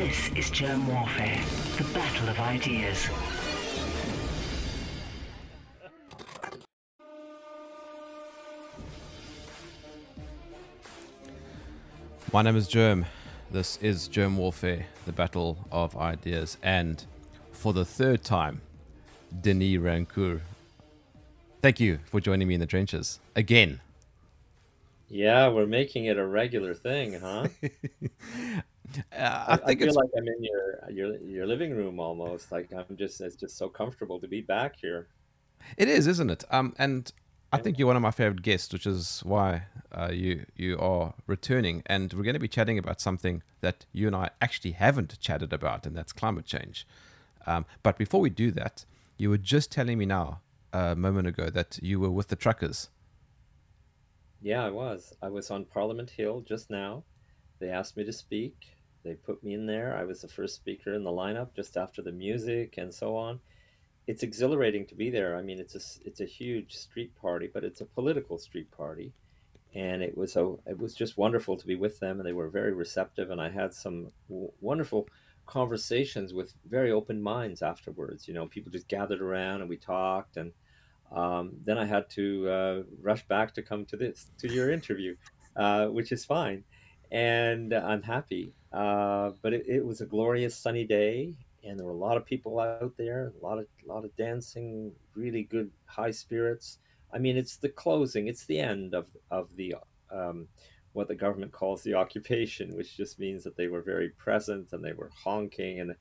This is Jerm Warfare, the battle of ideas. My name is Jerm. This is Jerm Warfare, the battle of ideas. And for the third time, Denis Rancourt. Thank you for joining me in the trenches again. Yeah, we're making it a regular thing, huh? Uh, I, I I think feel it's like I'm in your your your living room almost. Like I'm just it's just so comfortable to be back here. it is, isn't it? Um, and I think you're one of my favorite guests, which is why uh, you you are returning. And we're going to be chatting about something that you and I actually haven't chatted about, and that's climate change. Um, but before we do that, you were just telling me now a moment ago that you were with the truckers. Yeah, I was. I was on Parliament Hill just now. They asked me to speak. They put me in there. I was the first speaker in the lineup just after the music and so on. It's exhilarating to be there. I mean, it's a it's a huge street party, but it's a political street party, and it was a it was just wonderful to be with them, and they were very receptive, and I had some w- wonderful conversations with very open minds afterwards. You know, people just gathered around and we talked, and um, then I had to uh, rush back to come to this to your interview, uh, which is fine, and I'm happy. Uh, but it, it was a glorious sunny day, and there were a lot of people out there, a lot of a lot of dancing, really good high spirits. I mean, it's the closing, it's the end of of the um, what the government calls the occupation, which just means that they were very present and they were honking, and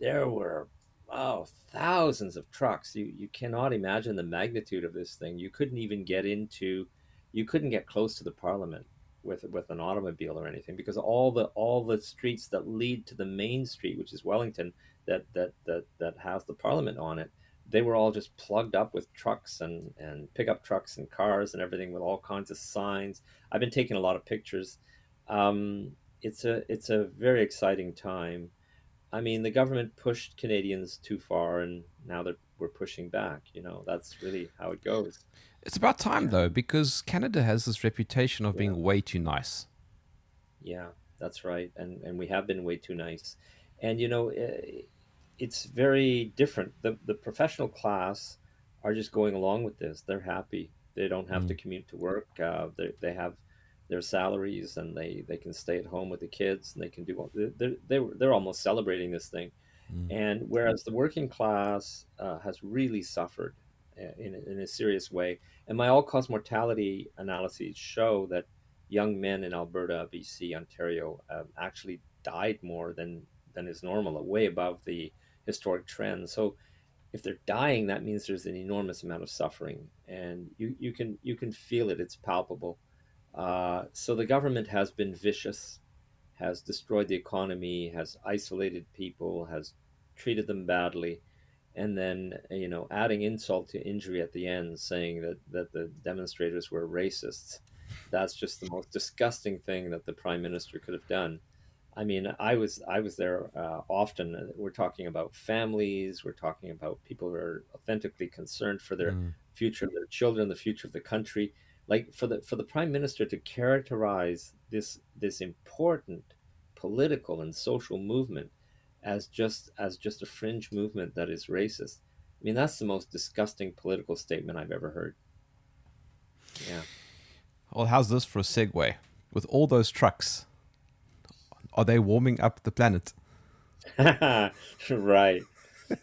there were oh thousands of trucks. You you cannot imagine the magnitude of this thing. You couldn't even get into, you couldn't get close to the parliament with with an automobile or anything because all the all the streets that lead to the main street, which is Wellington, that that that that has the parliament on it, they were all just plugged up with trucks and and pickup trucks and cars and everything with all kinds of signs. I've been taking a lot of pictures. Um, it's a it's a very exciting time. I mean, the government pushed Canadians too far, and now that we're pushing back, you know, that's really how it goes. It's about time though, because Canada has this reputation of Yeah. being way too nice. Yeah, that's right. And and we have been way too nice. And you know, it's very different. The the professional class are just going along with this. They're happy. They don't have to Mm. commute to work. Uh, they they have their salaries and they they can stay at home with the kids and they can do all they're they're, they're almost celebrating this thing. Mm. And whereas the working class uh, has really suffered uh, in, a- in a serious way, and my all cause mortality analyses show that young men in Alberta, BC, Ontario um, actually died more than, than is normal, way above the historic trend. So if they're dying, that means there's an enormous amount of suffering, and you, you can you can feel it. It's palpable. Uh, so the government has been vicious has destroyed the economy, has isolated people, has treated them badly, and then you know adding insult to injury at the end, saying that that the demonstrators were racists. That's just the most disgusting thing that the prime minister could have done. I mean, I was I was there uh, often. We're talking about families. We're talking about people who are authentically concerned for their Mm. future their children, the future of the country. Like for the for the prime minister to characterize this this important political and social movement as just as just a fringe movement that is racist. I mean, that's the most disgusting political statement I've ever heard. Yeah. Well, how's this for a segue? With all those trucks, are they warming up the planet? right.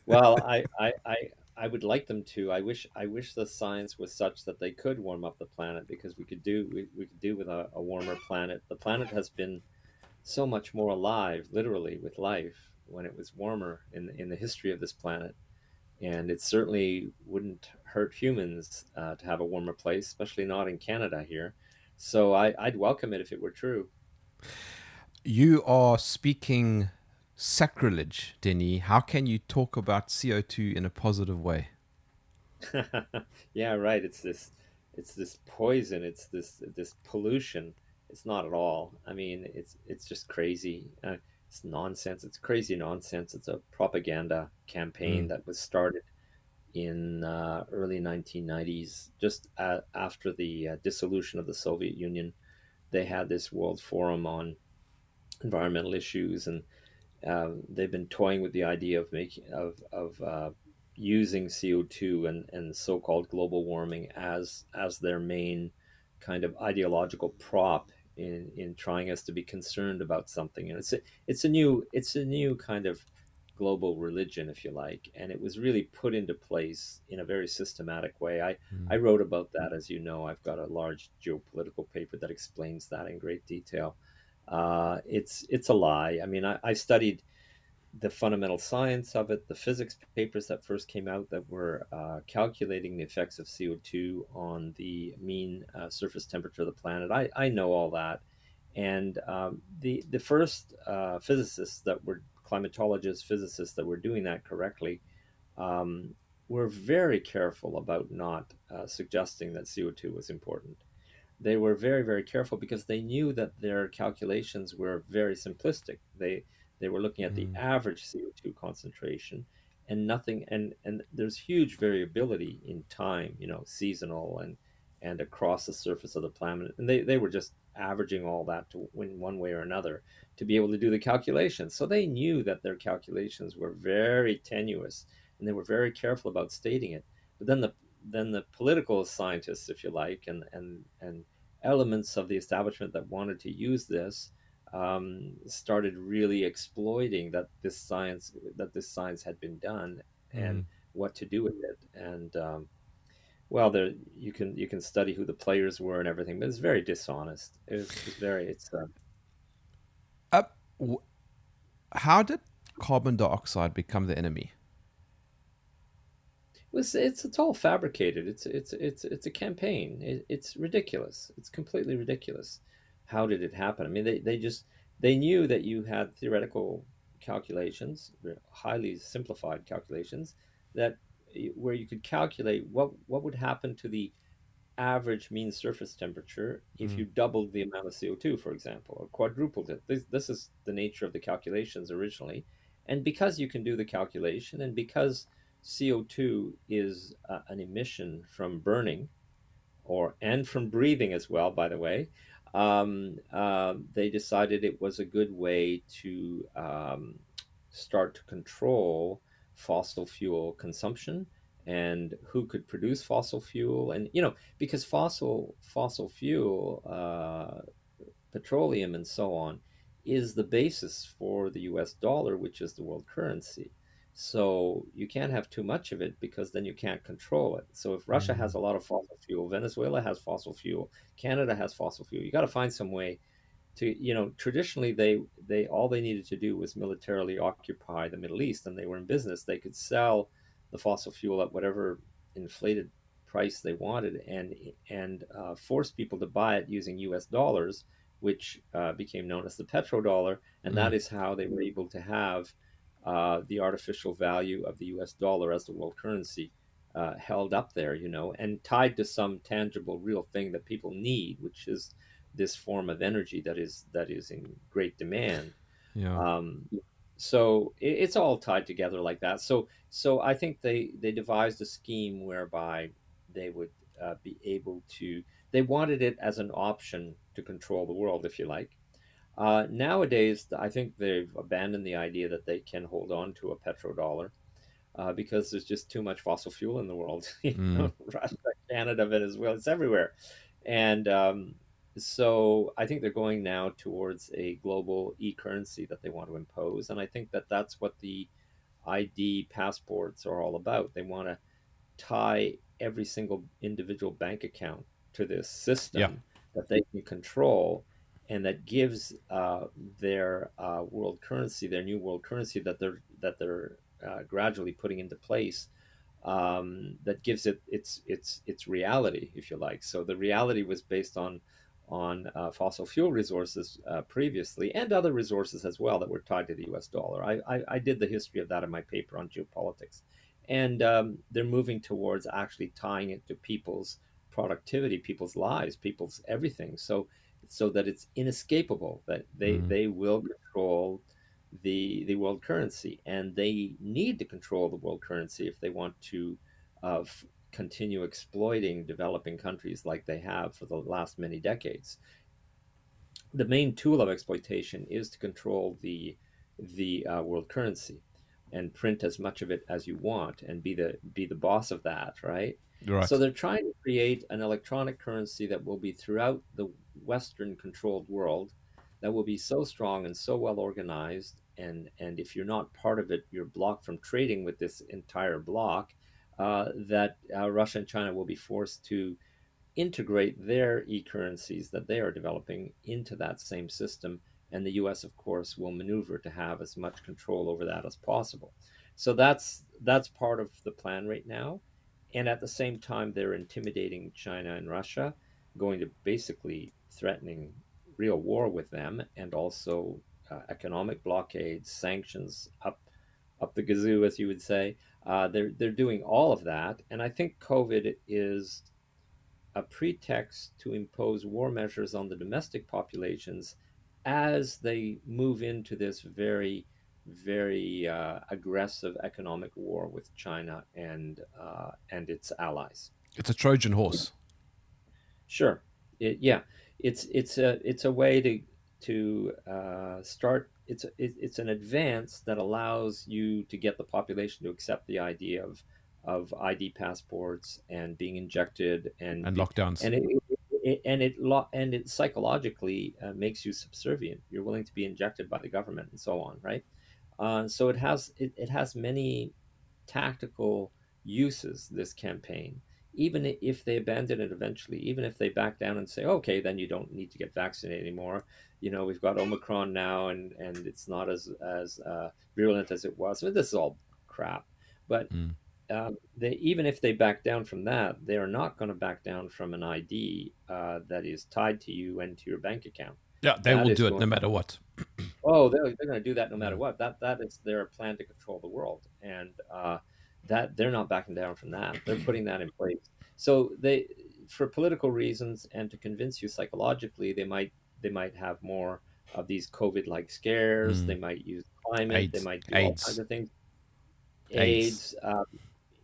Well, I, I, I, I would like them to. I wish I wish the science was such that they could warm up the planet because we could do we, we could do with a, a warmer planet. The planet has been so much more alive, literally, with life when it was warmer in in the history of this planet. And it certainly wouldn't hurt humans uh, to have a warmer place, especially not in Canada here. So I, I'd welcome it if it were true. You are speaking sacrilege, Denny. How can you talk about CO2 in a positive way? yeah, right. It's this, it's this poison. It's this this pollution. It's not at all. I mean, it's it's just crazy. Uh, it's nonsense. It's crazy nonsense. It's a propaganda campaign Mm. that was started in uh, early 1990s, just uh after the uh, dissolution of the Soviet Union. They had this World Forum on environmental issues, and um, they've been toying with the idea of making of of uh, using CO two and and so called global warming as as their main kind of ideological prop in in trying us to be concerned about something. And it's a, it's a new it's a new kind of global religion, if you like, and it was really put into place in a very systematic way. I Mm. I wrote about that, as you know. I've got a large geopolitical paper that explains that in great detail. Uh, it's it's a lie. I mean, I, I studied the fundamental science of it, the physics papers that first came out that were uh, calculating the effects of CO2 on the mean uh, surface temperature of the planet. I, I know all that. And um, the, the first uh, physicists that were climatologists, physicists that were doing that correctly um, were very careful about not uh, suggesting that CO2 was important. They were very, very careful because they knew that their calculations were very simplistic. They they were looking at the Mm. average CO2 concentration and nothing and and there's huge variability in time, you know, seasonal and and across the surface of the planet. And they, they were just averaging all that to win one way or another to be able to do the calculations. So they knew that their calculations were very tenuous and they were very careful about stating it. But then the then the political scientists, if you like, and and and elements of the establishment that wanted to use this um, started really exploiting that this science that this science had been done and Mm. what to do with it and um, well there you can you can study who the players were and everything but it's very dishonest it was, it's very it's uh, Uh, w- how did carbon dioxide become the enemy? It's, it's it's all fabricated it's it's it's it's a campaign it, it's ridiculous it's completely ridiculous how did it happen i mean they, they just they knew that you had theoretical calculations highly simplified calculations that where you could calculate what what would happen to the average mean surface temperature if Mm. you doubled the amount of CO2, for example, or quadrupled it. This, this is the nature of the calculations originally. And because you can do the calculation, and because CO2 is uh, an emission from burning, or and from breathing as well, by the way, um, uh, they decided it was a good way to um, start to control fossil fuel consumption and who could produce fossil fuel. And you know because fossil fossil fuel uh, petroleum and so on is the basis for the US dollar which is the world currency so you can't have too much of it because then you can't control it. So if Russia Mm. has a lot of fossil fuel Venezuela has fossil fuel Canada has fossil fuel you got to find some way to you know traditionally they they all they needed to do was militarily occupy the Middle East and they were in business. They could sell the fossil fuel at whatever inflated price they wanted and and uh, force people to buy it using US dollars which uh, became known as the petrodollar. And that is how they were able to have uh, the artificial value of the US dollar as the world currency uh, held up there you know and tied to some tangible real thing that people need which is this form of energy that is that is in great demand Yeah. um, so it, it's all tied together like that so so i think they they devised a scheme whereby they would uh, be able to they wanted it as an option to control the world if you like uh, nowadays i think they've abandoned the idea that they can hold on to a petrodollar uh, because there's just too much fossil fuel in the world you Mm. know, russia canada venezuela it's everywhere and um, so I think they're going now towards a global e-currency that they want to impose, and I think that that's what the ID passports are all about. They want to tie every single individual bank account to this system Yeah. that they can control, and that gives uh, their uh, world currency, their new world currency that they're that they're uh, gradually putting into place. Um, that gives it its its its reality, if you like. So the reality was based on on uh, fossil fuel resources uh, previously and other resources as well that were tied to the US dollar. I, I, I did the history of that in my paper on geopolitics. And um, they're moving towards actually tying it to people's productivity, people's lives, people's everything. So so that it's inescapable that they, Mhm. they will control the the world currency and they need to control the world currency if they want to uh, f- continue exploiting developing countries like they have for the last many decades. The main tool of exploitation is to control the the uh, world currency and print as much of it as you want and be the be the boss of that, right? Right. So they're trying to create an electronic currency that will be throughout the Western controlled world that will be so strong and so well organized and and if you're not part of it, you're blocked from trading with this entire block. Uh, that uh, Russia and China will be forced to integrate their e-currencies that they are developing into that same system and the US of course will maneuver to have as much control over that as possible. So that's that's part of the plan right now. And at the same time they're intimidating China and Russia, going to basically threatening real war with them and also uh, economic blockades, sanctions up up the gazoo as you would say. Uh, they're they're doing all of that and I think COVID is a pretext to impose war measures on the domestic populations as they move into this very, very uh, aggressive economic war with China and uh, and its allies. It's a Trojan horse. Sure, it, yeah, it's it's a it's a way to to uh, start. It's it, it's an advance that allows you to get the population to accept the idea of of ID passports and being injected and and lockdowns and it, and it and it psychologically uh, makes you subservient. You're willing to be injected by the government and so on, right? Uh, so it has it, it has many tactical uses. This campaign, even if they abandon it eventually, even if they back down and say, okay, then you don't need to get vaccinated anymore. You know, we've got Omicron now, and and it's not as as uh, virulent as it was. I mean, this is all crap, but. Mm um, they, even if they back down from that, they are not going to back down from an ID uh, that is tied to you and to your bank account. Yeah, they that will do it no matter what. oh, they're, they're going to do that no matter what. That that is their plan to control the world, and uh, that they're not backing down from that. They're putting that in place. So they, for political reasons and to convince you psychologically, they might they might have more of these COVID-like scares. Mm. They might use climate. AIDS. They might do AIDS. all kinds of things. AIDS. AIDS um,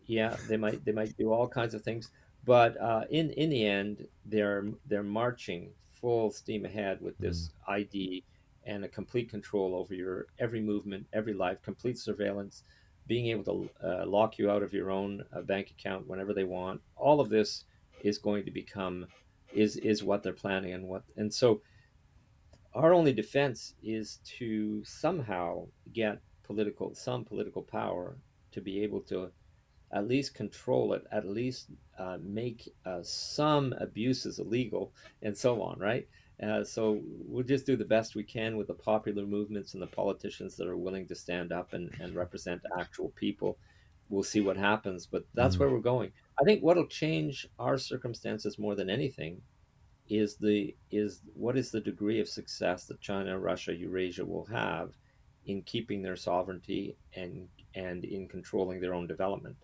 yeah, they might they might do all kinds of things, but uh, in in the end, they're they're marching full steam ahead with this mm. ID and a complete control over your every movement, every life, complete surveillance, being able to uh, lock you out of your own uh, bank account whenever they want. All of this is going to become is is what they're planning and what and so our only defense is to somehow get political some political power to be able to at least control it, at least uh, make uh, some abuses illegal, and so on, right? Uh, so we'll just do the best we can with the popular movements and the politicians that are willing to stand up and, and represent actual people. We'll see what happens, but that's mm where we're going. I think what'll change our circumstances more than anything is the is what is the degree of success that China, Russia, Eurasia will have in keeping their sovereignty and and in controlling their own development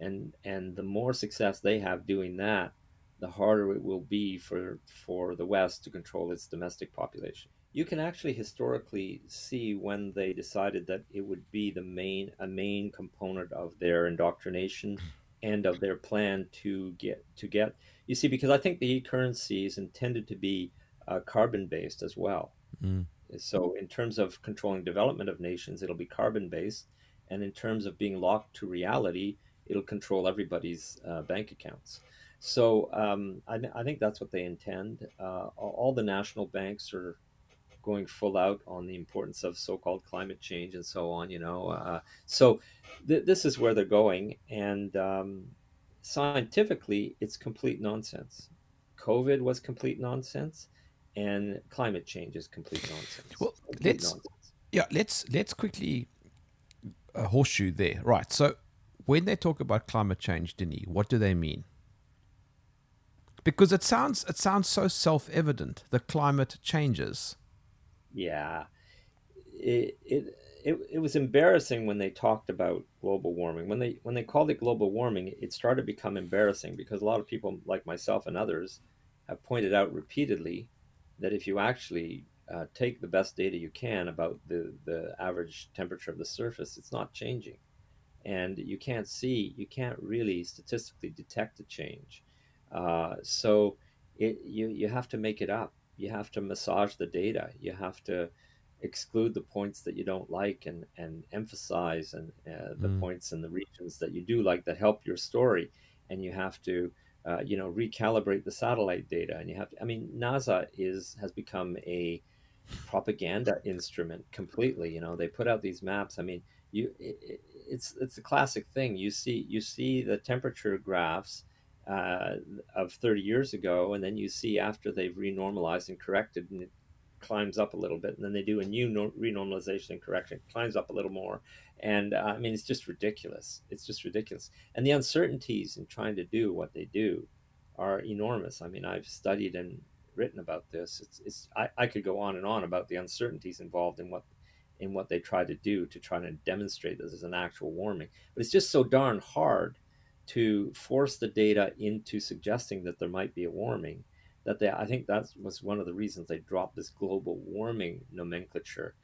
and and the more success they have doing that the harder it will be for for the west to control its domestic population. You can actually historically see when they decided that it would be the main a main component of their indoctrination and of their plan to get to get you see because i think the e-currency is intended to be uh, carbon based as well. Mm. so in terms of controlling development of nations it'll be carbon based and in terms of being locked to reality it'll control everybody's uh, bank accounts. So um, I, I, think that's what they intend. Uh, all the national banks are going full out on the importance of so-called climate change and so on. You know, uh, so th- this is where they're going, and um, scientifically, it's complete nonsense. COVID was complete nonsense, and climate change is complete nonsense. Well, complete let's nonsense. yeah, let's let's quickly uh, horseshoe there. Right, so when they talk about climate change, Denis, what do they mean? Because it sounds it sounds so self evident. The climate changes. Yeah, it, it it it was embarrassing when they talked about global warming. When they when they called it global warming, it started to become embarrassing because a lot of people, like myself and others, have pointed out repeatedly that if you actually uh, take the best data you can about the the average temperature of the surface, it's not changing and you can't see, you can't really statistically detect a change. Uh, so it, you, you have to make it up. You have to massage the data. You have to exclude the points that you don't like and and emphasize and uh, the Mm. points and the regions that you do like that help your story and you have to uh, you know recalibrate the satellite data and you have to, i mean nasa is has become a propaganda instrument completely you know they put out these maps i mean you it, it's it's a classic thing. You see you see the temperature graphs uh, of 30 years ago and then you see after they've renormalized and corrected and it climbs up a little bit and then they do a new no- renormalization and correction climbs up a little more. And uh, i mean it's just ridiculous. It's just ridiculous. And the uncertainties in trying to do what they do are enormous. I mean i've studied and written about this. It's, it's I, I could go on and on about the uncertainties involved in what in what they try to do to try to demonstrate this as an actual warming. But it's just so darn hard to force the data into suggesting that there might be a warming that they i think that was one of the reasons they dropped this global warming nomenclature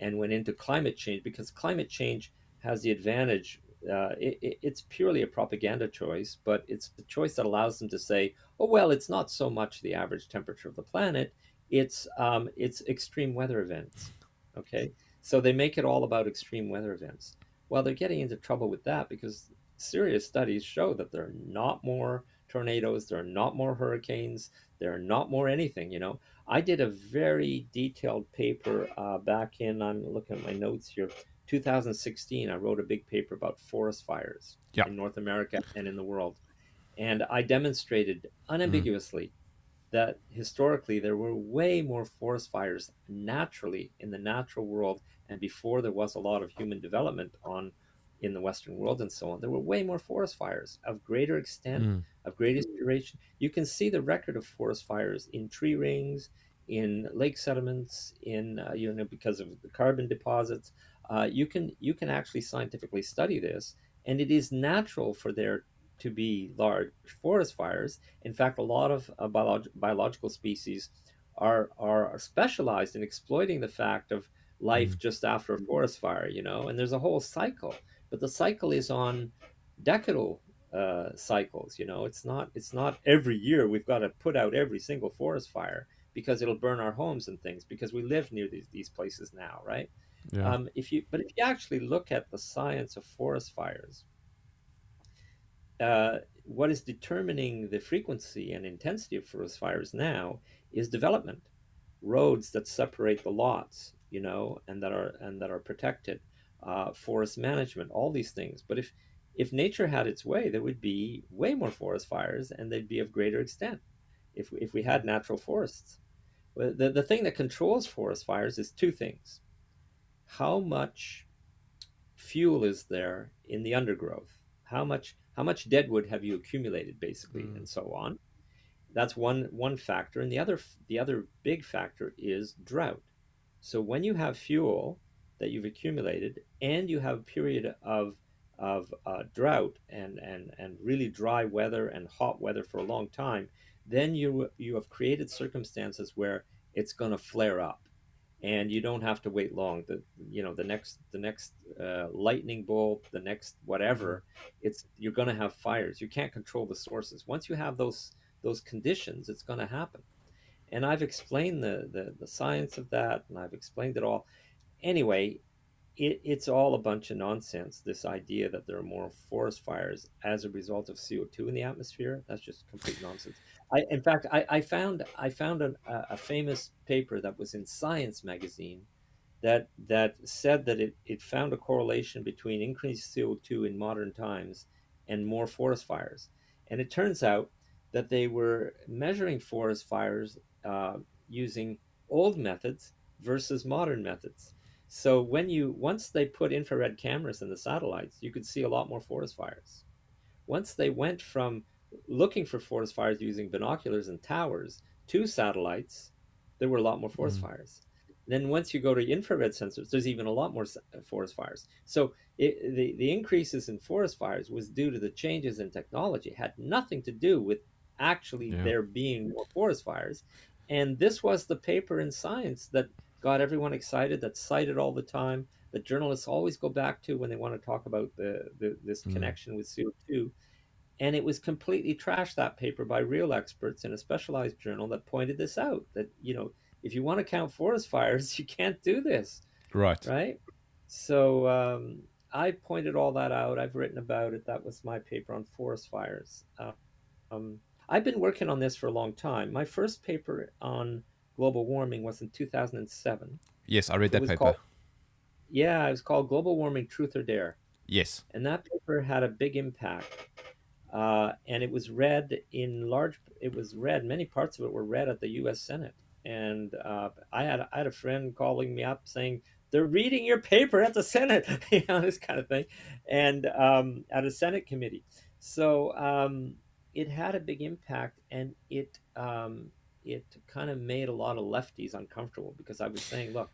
and went into climate change because climate change has the advantage uh, it, it's purely a propaganda choice but it's a choice that allows them to say oh well it's not so much the average temperature of the planet it's um, it's extreme weather events. Okay so they make it all about extreme weather events. Well they're getting into trouble with that because serious studies show that there are not more tornadoes there are not more hurricanes there are not more anything you know? I did a very detailed paper uh, back in i'm looking at my notes here 2016 i wrote a big paper about forest fires Yeah. in north america and in the world. And i demonstrated unambiguously that historically there were way more forest fires naturally in the natural world and before there was a lot of human development on in the western world and so on there were way more forest fires of greater extent Mm. of greater duration you can see the record of forest fires in tree rings in lake sediments in uh, you know because of the carbon deposits uh, you can you can actually scientifically study this and it is natural for there to be large forest fires in fact, a lot of uh, biolog- biological species are are specialized in exploiting the fact of life just after a forest fire. You know, and there's a whole cycle, but the cycle is on decadal uh, cycles. You know, it's not it's not every year we've got to put out every single forest fire because it'll burn our homes and things because we live near these these places now, right? Yeah. Um, if you but if you actually look at the science of forest fires, uh, what is determining the frequency and intensity of forest fires now is development, roads that separate the lots, you know, and that are and that are protected, uh, forest management, all these things. But if if nature had its way, there would be way more forest fires, and they'd be of greater extent. If if we had natural forests, the the thing that controls forest fires is two things: how much fuel is there in the undergrowth how much how much deadwood have you accumulated basically Mm. and so on. That's one one factor. And the other the other big factor is drought. So when you have fuel that you've accumulated and you have a period of of uh, drought and, and and really dry weather and hot weather for a long time then you you have created circumstances where it's going to flare up and you don't have to wait long. The you know the next the next uh, lightning bolt the next whatever it's you're going to have fires. You can't control the sources. Once you have those those conditions it's going to happen. And i've explained the, the the science of that and i've explained it all. Anyway it, it's all a bunch of nonsense this idea that there are more forest fires as a result of co2 in the atmosphere. That's just complete nonsense I, in fact, I, I found I found a, a famous paper that was in Science magazine that that said that it, it found a correlation between increased CO2 in modern times and more forest fires. And it turns out that they were measuring forest fires uh, using old methods versus modern methods. So when you once they put infrared cameras in the satellites, you could see a lot more forest fires. Once they went from looking for forest fires using binoculars and towers to satellites, there were a lot more forest Mm. fires. Then once you go to infrared sensors, there's even a lot more uh, forest fires. So it, the the increases in forest fires was due to the changes in technology. It had nothing to do with actually Yeah. there being more forest fires. And this was the paper in Science that got everyone excited, that cited all the time, that journalists always go back to when they want to talk about the, the this Mm. connection with CO2 and it was completely trashed that paper by real experts in a specialized journal that pointed this out that you know if you want to count forest fires, you can't do this, Right. right? So um, I pointed all that out. I've written about it. That was my paper on forest fires. Uh, um, I've been working on this for a long time. My first paper on global warming was in 2007. Yes, I read that paper. called yeah, it was called Global Warming Truth or Dare. Yes. And that paper had a big impact. Uh, and it was read in large, it was read, many parts of it were read at the US Senate. And uh, I, had, I had a friend calling me up saying, they're reading your paper at the Senate, you know, this kind of thing, and um, at a Senate committee. So um, it had a big impact, and it um, it kind of made a lot of lefties uncomfortable because I was saying, look,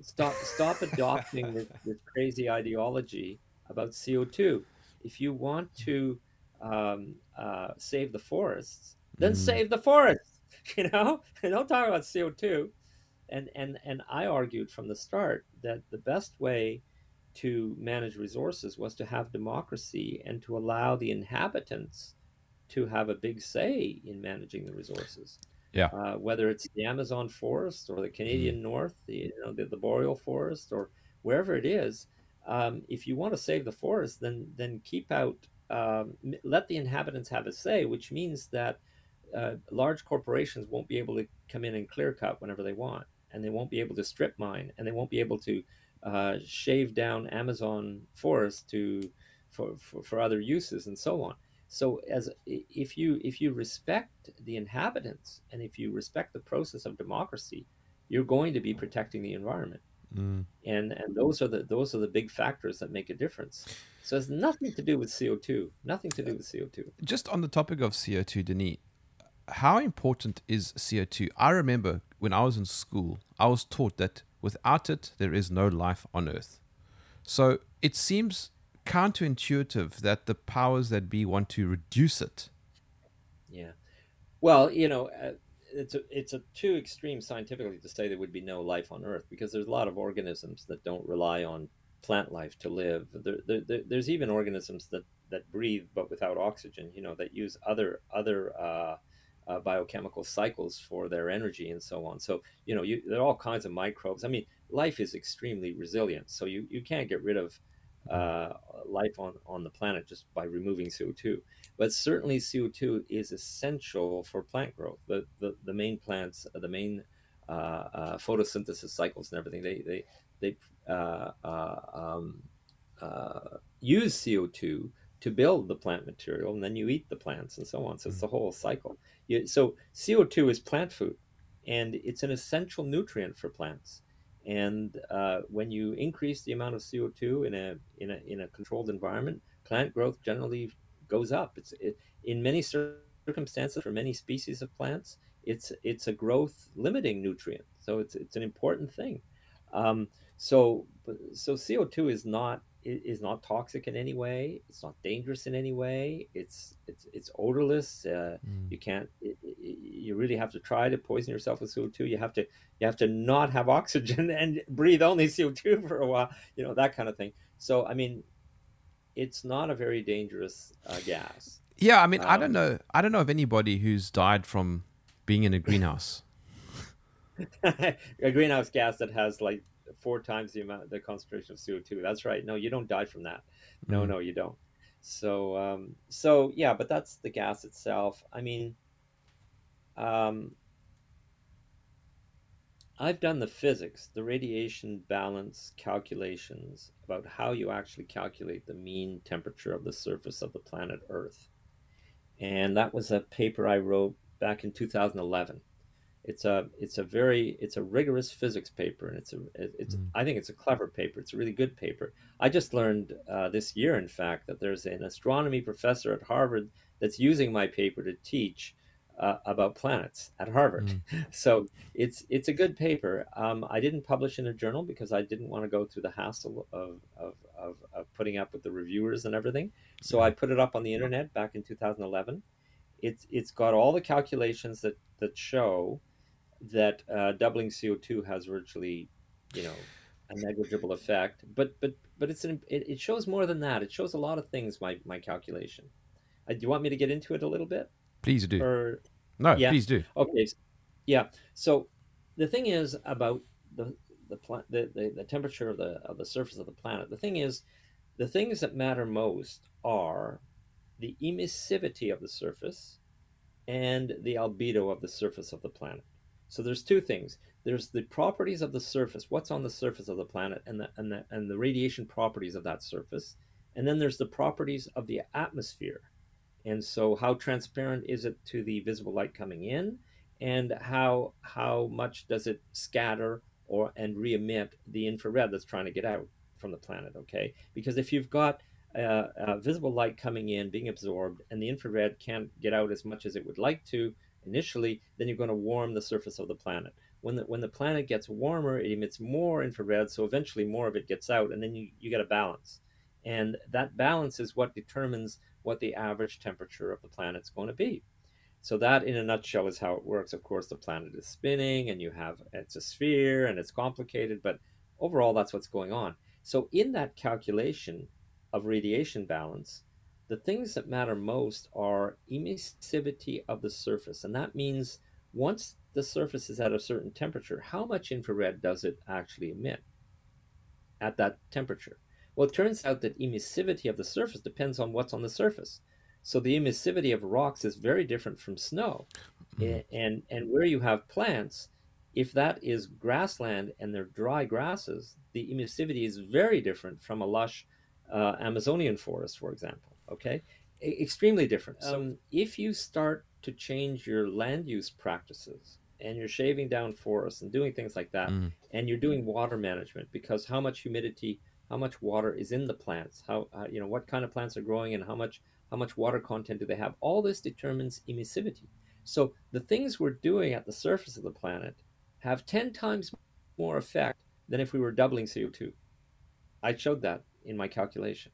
stop stop adopting this, this crazy ideology about CO2. If you want to um, uh, save the forests, then Mm. save the forests. You know, don't talk about CO2. And and and I argued from the start that the best way to manage resources was to have democracy and to allow the inhabitants to have a big say in managing the resources. Yeah. Uh, whether it's the Amazon forest or the Canadian North, the, you know, the, the boreal forest or wherever it is, um, if you want to save the forest, then then keep out, um, let the inhabitants have a say, which means that uh, large corporations won't be able to come in and clear cut whenever they want, and they won't be able to strip mine, and they won't be able to uh, shave down Amazon forest to for, for, for other uses and so on. So as if you if you respect the inhabitants and if you respect the process of democracy, you're going to be protecting the environment. Mm. And and those are the those are the big factors that make a difference. So it's nothing to do with CO2. Nothing to do with CO2. Just on the topic of CO2, Denis, how important is CO2? I remember when I was in school, I was taught that without it, there is no life on Earth. So it seems counterintuitive that the powers that be want to reduce it. Yeah. Well, you know, uh, it's a, it's a too extreme scientifically to say there would be no life on Earth because there's a lot of organisms that don't rely on plant life to live. There, there, there- there's even organisms that, that breathe but without oxygen. You know, that use other other uh, uh, biochemical cycles for their energy and so on. So you know, you, there are all kinds of microbes. I mean, life is extremely resilient. So you, you can't get rid of uh, life on, on the planet just by removing CO2 but certainly CO2 is essential for plant growth. The the, the main plants, uh, the main uh, uh, photosynthesis cycles and everything, they they they uh, uh, um, uh, use CO2 to build the plant material, and then you eat the plants and so on. So it's the whole cycle. You, so CO2 is plant food, and it's an essential nutrient for plants. And uh, when you increase the amount of CO2 in a in a in a controlled environment, plant growth generally goes up. It's it, in many circumstances for many species of plants, it's it's a growth limiting nutrient. So it's it's an important thing. Um, so so CO two is not is not toxic in any way. It's not dangerous in any way. It's it's it's odorless. Uh, you can't. It, it, you really have to try to poison yourself with CO two. You have to you have to not have oxygen and breathe only CO two for a while. You know that kind of thing. So I mean, it's not a very dangerous uh, gas. Yeah, I mean, I don't Um, know. I don't know of anybody who's died from being in a greenhouse. a greenhouse gas that has like four times the amount, the concentration of CO two. That's right. No, you don't die from that. No, Mm. no, you don't. So, um, so yeah, but that's the gas itself. I mean, um, I've done the physics, the radiation balance calculations about how you actually calculate the mean temperature of the surface of the planet Earth. And that was a paper I wrote back in 2011. It's a it's a very it's a rigorous physics paper, and it's a it's Mm. I think it's a clever paper. It's a really good paper. I just learned uh, this year, in fact, that there's an astronomy professor at Harvard that's using my paper to teach uh, about planets at Harvard. So it's it's a good paper. Um, I didn't publish in a journal because I didn't want to go through the hassle of, of, of, of putting up with the reviewers and everything. So I put it up on the internet back in 2011. It's it's got all the calculations that that show that uh, doubling CO2 has virtually, you know, a negligible effect. But but but it's an, it, it shows more than that. It shows a lot of things. My my calculation. Uh, do you want me to get into it a little bit? Please do. Or No, yeah. please do. Okay. Yeah. So the thing is about the the, the, the, the temperature of the of the surface of the planet. The thing is, the things that matter most are the emissivity of the surface and the albedo of the surface of the planet. So there's two things. There's the properties of the surface, what's on the surface of the planet, and the and the and the radiation properties of that surface, and then there's the properties of the atmosphere. And so, how transparent is it to the visible light coming in, and how how much does it scatter or and re-emit the infrared that's trying to get out from the planet? Okay, because if you've got uh, uh, visible light coming in, being absorbed, and the infrared can't get out as much as it would like to initially, then you're going to warm the surface of the planet. When the, when the planet gets warmer, it emits more infrared, so eventually more of it gets out, and then you, you get a balance. And that balance is what determines what the average temperature of the planet's going to be. So that, in a nutshell, is how it works. Of course, the planet is spinning, and you have it's a sphere, and it's complicated, but overall, that's what's going on. So in that calculation, of radiation balance, the things that matter most are emissivity of the surface. And that means once the surface is at a certain temperature, how much infrared does it actually emit at that temperature? Well, it turns out that emissivity of the surface depends on what's on the surface. So the emissivity of rocks is very different from snow. Mm-hmm. And, and where you have plants, if that is grassland and they're dry grasses, the emissivity is very different from a lush uh, Amazonian forest, for example. Okay, e- extremely different. So um, if you start to change your land use practices and you're shaving down forests and doing things like that, mm. and you're doing water management because how much humidity, how much water is in the plants, how uh, you know what kind of plants are growing, and how much how much water content do they have? All this determines emissivity. So the things we're doing at the surface of the planet have ten times more effect than if we were doubling CO2. I showed that in my calculation.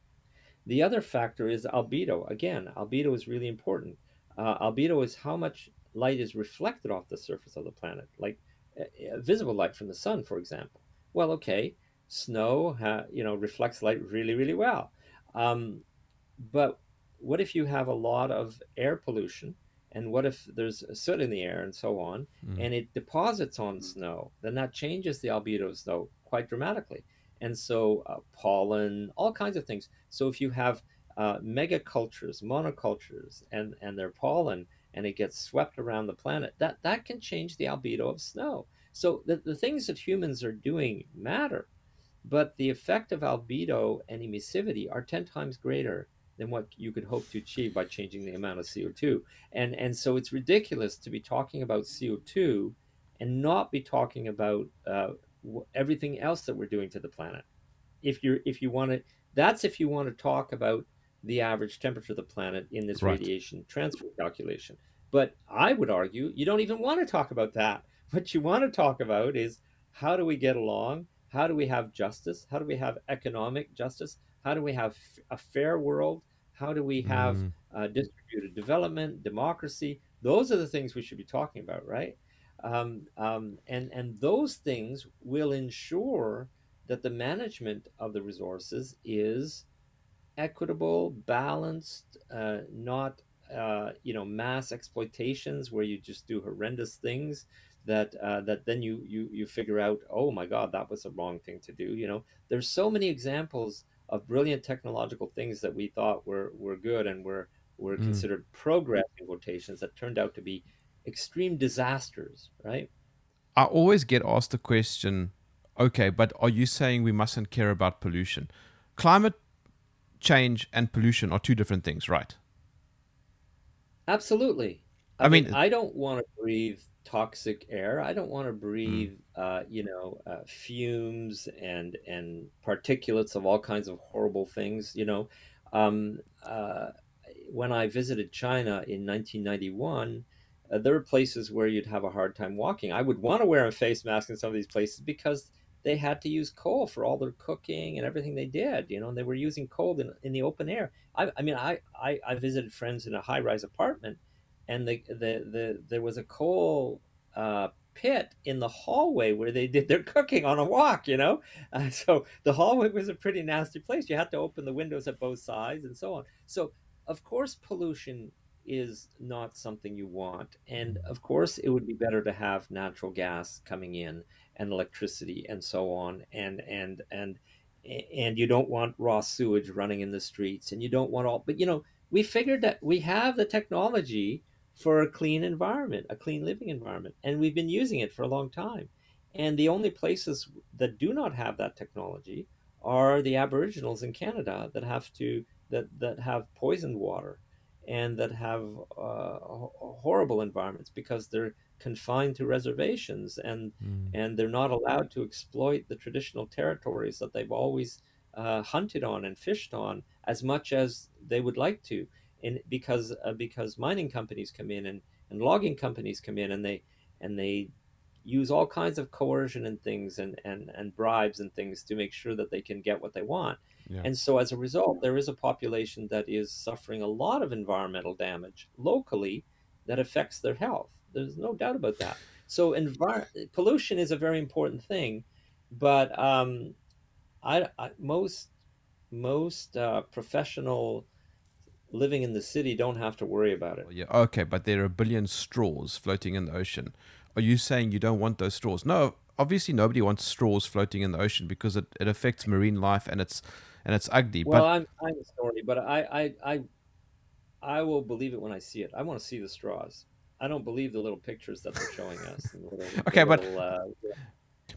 The other factor is albedo. Again, albedo is really important. Uh, albedo is how much light is reflected off the surface of the planet, like uh, visible light from the sun, for example. Well, okay, snow, ha- you know, reflects light really, really well. Um, but what if you have a lot of air pollution? And what if there's soot in the air and so on, mm. and it deposits on snow? Then that changes the albedo of snow quite dramatically and so uh, pollen, all kinds of things. So if you have uh, megacultures, monocultures, and and their pollen, and it gets swept around the planet, that that can change the albedo of snow. So the, the things that humans are doing matter, but the effect of albedo and emissivity are ten times greater than what you could hope to achieve by changing the amount of CO2. And and so it's ridiculous to be talking about CO2 and not be talking about uh, everything else that we're doing to the planet. If you're if you want to, that's if you want to talk about the average temperature of the planet in this right. radiation transfer calculation. But I would argue you don't even want to talk about that. What you want to talk about is how do we get along? How do we have justice? How do we have economic justice? How do we have a fair world? How do we have mm. uh, distributed development, democracy? Those are the things we should be talking about, right? Um, um, and and those things will ensure that the management of the resources is equitable, balanced, uh, not uh, you know mass exploitations where you just do horrendous things that uh, that then you you you figure out oh my god that was a wrong thing to do you know there's so many examples of brilliant technological things that we thought were were good and were were mm. considered progress in quotations that turned out to be extreme disasters, right? I always get asked the question okay, but are you saying we mustn't care about pollution? Climate change and pollution are two different things, right? Absolutely. I, I mean, mean, I don't want to breathe toxic air. I don't want to breathe, mm. uh, you know, uh, fumes and and particulates of all kinds of horrible things. You know, um, uh, when I visited China in 1991, uh, there were places where you'd have a hard time walking. I would want to wear a face mask in some of these places because they had to use coal for all their cooking and everything they did, you know, and they were using coal in, in the open air. I, I mean, I, I, I, visited friends in a high rise apartment and the, the, the, there was a coal uh, pit in the hallway where they did their cooking on a wok, you know? Uh, so the hallway was a pretty nasty place. You had to open the windows at both sides and so on. So, of course, pollution is not something you want. And of course, it would be better to have natural gas coming in and electricity and so on. And and and and you don't want raw sewage running in the streets, and you don't want all. But you know, we figured that we have the technology for a clean environment, a clean living environment, and we've been using it for a long time. And the only places that do not have that technology are the Aboriginals in Canada that have to that that have poisoned water and that have uh, horrible environments because they're confined to reservations and mm. and they're not allowed to exploit the traditional territories that they've always uh, hunted on and fished on as much as they would like to and because uh, because mining companies come in and, and logging companies come in and they and they use all kinds of coercion and things and, and, and bribes and things to make sure that they can get what they want yeah. And so, as a result, there is a population that is suffering a lot of environmental damage locally that affects their health. There's no doubt about that. So, envir- pollution is a very important thing, but um, I, I, most most uh, professional living in the city don't have to worry about it. Yeah, okay, but there are a billion straws floating in the ocean. Are you saying you don't want those straws? No, obviously nobody wants straws floating in the ocean because it, it affects marine life and it's and it's ugly. Well, but... I'm I'm sorry, but I, I I I will believe it when I see it. I want to see the straws. I don't believe the little pictures that they're showing us. Little, okay, but little, uh,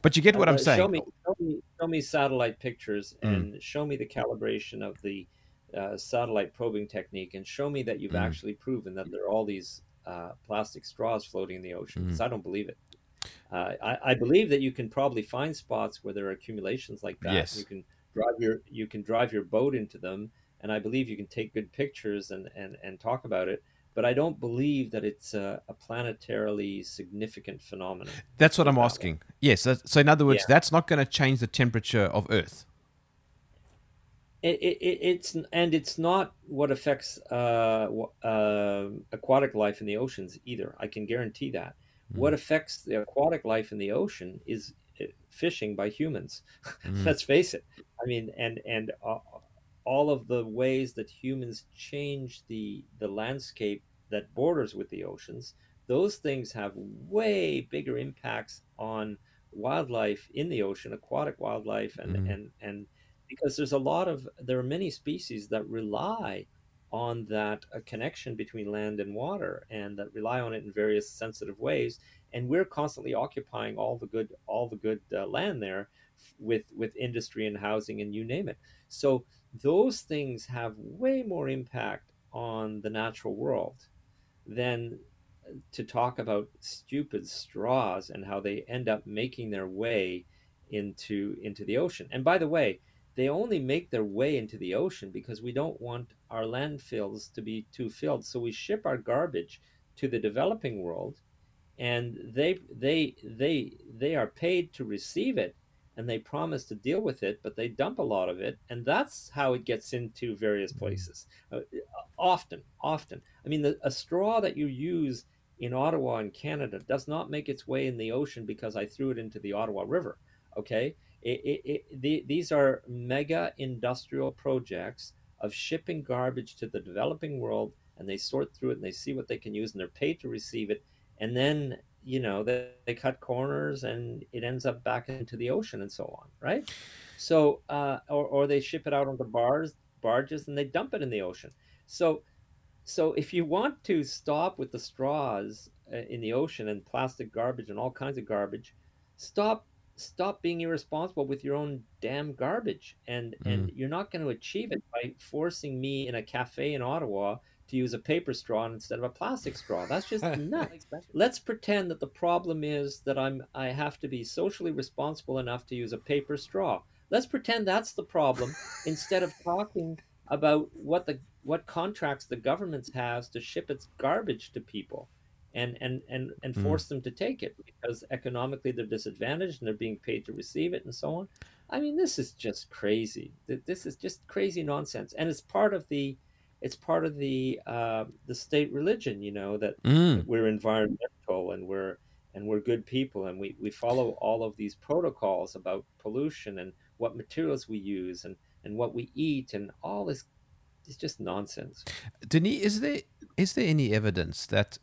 but you get what uh, I'm saying. Show me, show me, show me satellite pictures mm. and show me the calibration of the uh, satellite probing technique, and show me that you've mm. actually proven that there are all these uh, plastic straws floating in the ocean. Because mm. I don't believe it. Uh, I, I, believe that you can probably find spots where there are accumulations like that. Yes. You can drive your you can drive your boat into them and i believe you can take good pictures and and, and talk about it but i don't believe that it's a, a planetarily significant phenomenon that's what i'm asking yes so in other words yeah. that's not going to change the temperature of earth it, it, it's and it's not what affects uh, uh, aquatic life in the oceans either. I can guarantee that. Mm. What affects the aquatic life in the ocean is fishing by humans. Mm. Let's face it. I mean, and and uh, all of the ways that humans change the the landscape that borders with the oceans, those things have way bigger impacts on wildlife in the ocean, aquatic wildlife, and mm. and and because there's a lot of there are many species that rely on that uh, connection between land and water and that rely on it in various sensitive ways and we're constantly occupying all the good all the good uh, land there with with industry and housing and you name it. So those things have way more impact on the natural world than uh, to talk about stupid straws and how they end up making their way into into the ocean. And by the way they only make their way into the ocean because we don't want our landfills to be too filled. So we ship our garbage to the developing world and they they they they are paid to receive it and they promise to deal with it but they dump a lot of it and that's how it gets into various mm-hmm. places. Uh, often often. I mean the, a straw that you use in ottawa in canada does not make its way in the ocean because i threw it into the ottawa river okay it, it, it, the, these are mega industrial projects of shipping garbage to the developing world and they sort through it and they see what they can use and they're paid to receive it. And then you know they, they cut corners and it ends up back into the ocean and so on right? So uh, or, or they ship it out on the bars barges and they dump it in the ocean. So so if you want to stop with the straws uh, in the ocean and plastic garbage and all kinds of garbage stop stop being irresponsible with your own damn garbage and mm. and you're not going to achieve it by forcing me in a cafe in ottawa to use a paper straw instead of a plastic straw. That's just nuts. Let's pretend that the problem is that I'm I have to be socially responsible enough to use a paper straw. Let's pretend that's the problem instead of talking about what the what contracts the government has to ship its garbage to people and and and, and hmm. force mm. them to take it because economically they're disadvantaged and they're being paid to receive it and so on. I mean, this is just crazy. This is just crazy nonsense, and it's part of the it's part of the uh, the state religion, you know, that mm. we're environmental and we're and we're good people and we, we follow all of these protocols about pollution and what materials we use and, and what we eat and all this it's just nonsense. Denis, is there is there any evidence that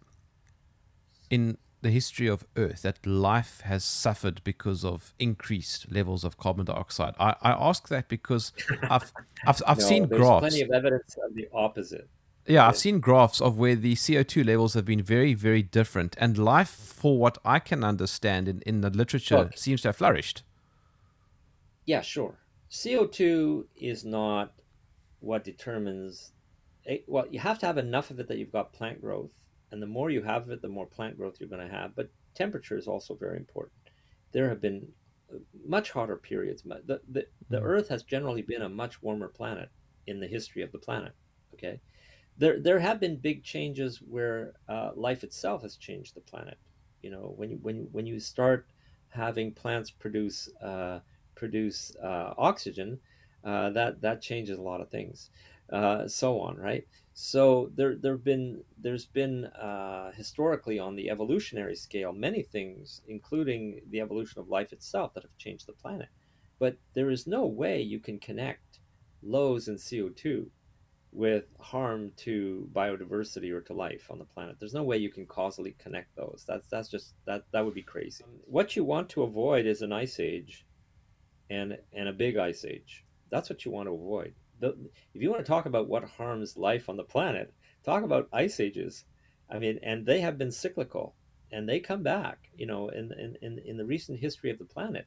in the history of Earth that life has suffered because of increased levels of carbon dioxide? I, I ask that because I've I've, I've No, seen there's graphs. plenty of evidence of the opposite. Yeah, I've seen graphs of where the CO2 levels have been very, very different, and life, for what I can understand in, in the literature, Look. seems to have flourished. Yeah, sure. CO2 is not what determines. eh, Well, you have to have enough of it that you've got plant growth, and the more you have it, the more plant growth you're going to have. But temperature is also very important. There have been uh, much hotter periods. The, the, the Mhm. Earth has generally been a much warmer planet in the history of the planet. Okay, there there have been big changes where uh, life itself has changed the planet. You know, when you when when you start having plants produce uh, produce uh, oxygen, uh, that that changes a lot of things, uh, so on, right? So there there've been there's been uh, historically on the evolutionary scale many things, including the evolution of life itself, that have changed the planet. But there is no way you can connect lows in CO two with harm to biodiversity or to life on the planet. There's no way you can causally connect those. That's that's just that that would be crazy. What you want to avoid is an ice age and and a big ice age. That's what you want to avoid. The, if you want to talk about what harms life on the planet, talk about ice ages. I mean, and they have been cyclical and they come back, you know, in in in, in the recent history of the planet.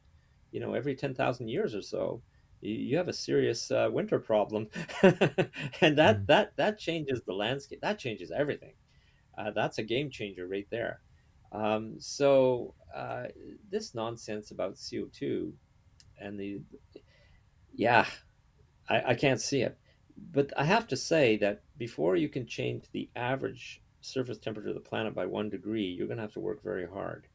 You know, every 10,000 years or so, you, you have a serious uh, winter problem. and that Mm. that that changes the landscape. That changes everything. Uh, that's a game changer right there. Um, so uh, this nonsense about CO2 and the yeah, I, I can't see it. But I have to say that before you can change the average surface temperature of the planet by one degree, you're going to have to work very hard.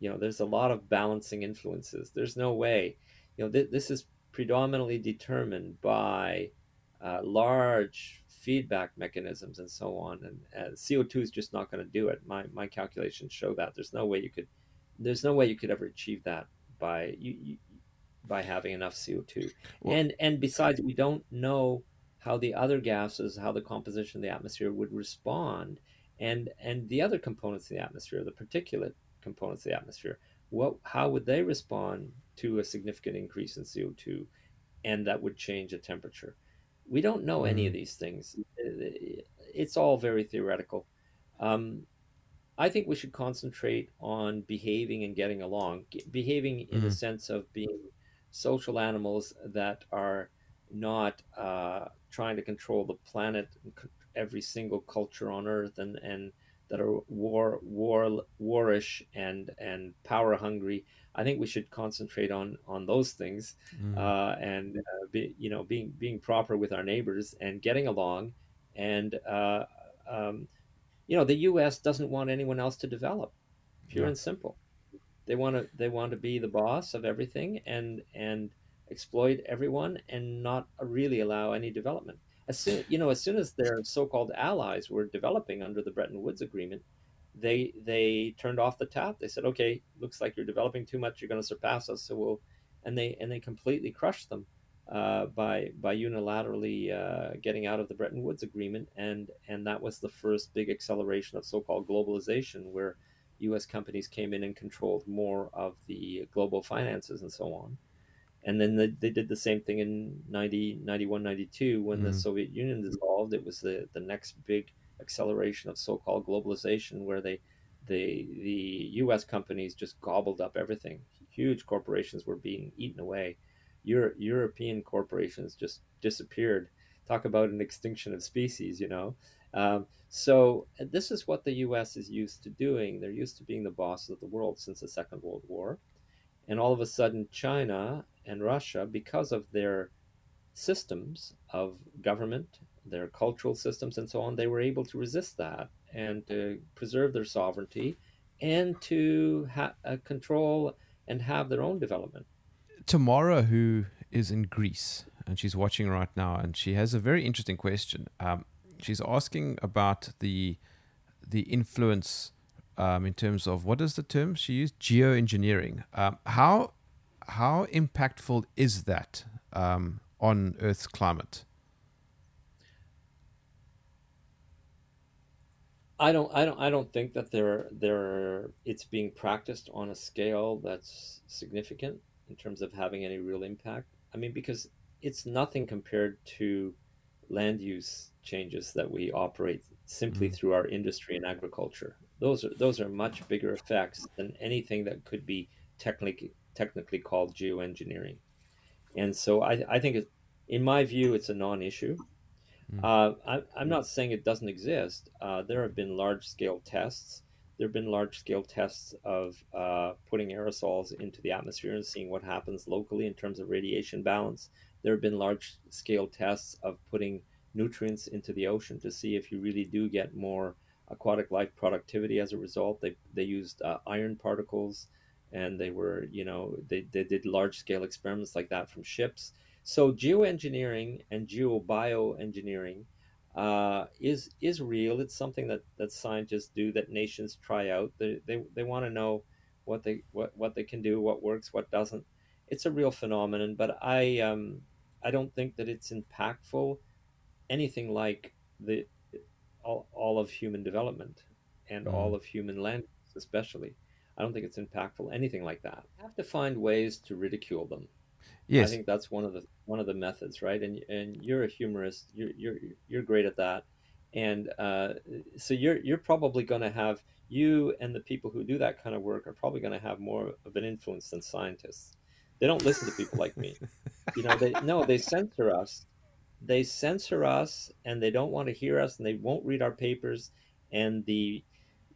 You know, there's a lot of balancing influences. There's no way. You know, th- this is predominantly determined by uh, large feedback mechanisms and so on. And uh, CO2 is just not going to do it. My my calculations show that there's no way you could there's no way you could ever achieve that by you, you by having enough CO2. Well- and and besides, we don't know how the other gases, how the composition of the atmosphere would respond, and and the other components of the atmosphere, the particulate components of the atmosphere, what how would they respond to a significant increase in CO2, and that would change the temperature. We don't know any of these things. It's all very theoretical. Um, I think we should concentrate on behaving and getting along, behaving in the Mhm. sense of being social animals that are not uh, trying to control the planet, and c- every single culture on Earth, and and that are war war warish and and power hungry. I think we should concentrate on on those things Mm. uh, and uh, be, you know being being proper with our neighbors and getting along and uh, um, you know the U.S. doesn't want anyone else to develop pure Yeah. and simple they want to they want to be the boss of everything and and exploit everyone and not really allow any development. As soon you know as soon as their so-called allies were developing under the Bretton Woods agreement they they turned off the tap. They said okay looks like you're developing too much. You're going to surpass us. So we'll and they and they completely crushed them uh, by by unilaterally uh, getting out of the Bretton Woods agreement. And and that was the first big acceleration of so-called globalization where U.S. companies came in and controlled more of the global finances and so on. And then they, they did the same thing in 90, 91, 92 when the Mhm. Soviet Union dissolved. It was the, the next big acceleration of so-called globalization where they, they the U.S. companies just gobbled up everything. Huge corporations were being eaten away. Euro, European corporations just disappeared. Talk about an extinction of species, you know. Um, so this is what the U.S. is used to doing. They're used to being the bosses of the world since the Second World War, and all of a sudden, China and Russia, because of their systems of government, their cultural systems, and so on, they were able to resist that and to preserve their sovereignty and to ha- uh, control and have their own development. Tamara, who is in Greece and she's watching right now, and she has a very interesting question. Um, she's asking about the the influence um, in terms of what is the term she used geoengineering. Um, how how impactful is that um, on Earth's climate? I don't, I don't, I don't think that there, there, it's being practiced on a scale that's significant in terms of having any real impact. I mean, because it's nothing compared to land use changes that we operate simply Mm, through our industry and agriculture. Those are those are much bigger effects than anything that could be technically technically called geoengineering. And so I, I think it, in my view, it's a non-issue. mm, Uh, I, I'm not saying it doesn't exist. Uh, there have been large scale tests. There have been large scale tests of uh, putting aerosols into the atmosphere and seeing what happens locally in terms of radiation balance. There have been large scale tests of putting nutrients into the ocean to see if you really do get more aquatic life productivity as a result. They, they used uh, iron particles and they were, you know, they, they did large scale experiments like that from ships so geoengineering and geobioengineering uh, is is real. It's something that, that scientists do, that nations try out. They they, they want to know what they what, what they can do, what works, what doesn't. It's a real phenomenon, but I um, I don't think that it's impactful anything like the all, all of human development and mm. all of human land, especially. I don't think it's impactful anything like that. You have to find ways to ridicule them Yes, I think that's one of the one of the methods, right? And and you're a humorist. You're you're you're great at that, and uh, so you're you're probably going to have you and the people who do that kind of work are probably going to have more of an influence than scientists. They don't listen to people like me. You know, they no, they censor us. They censor us, and they don't want to hear us, and they won't read our papers. And the,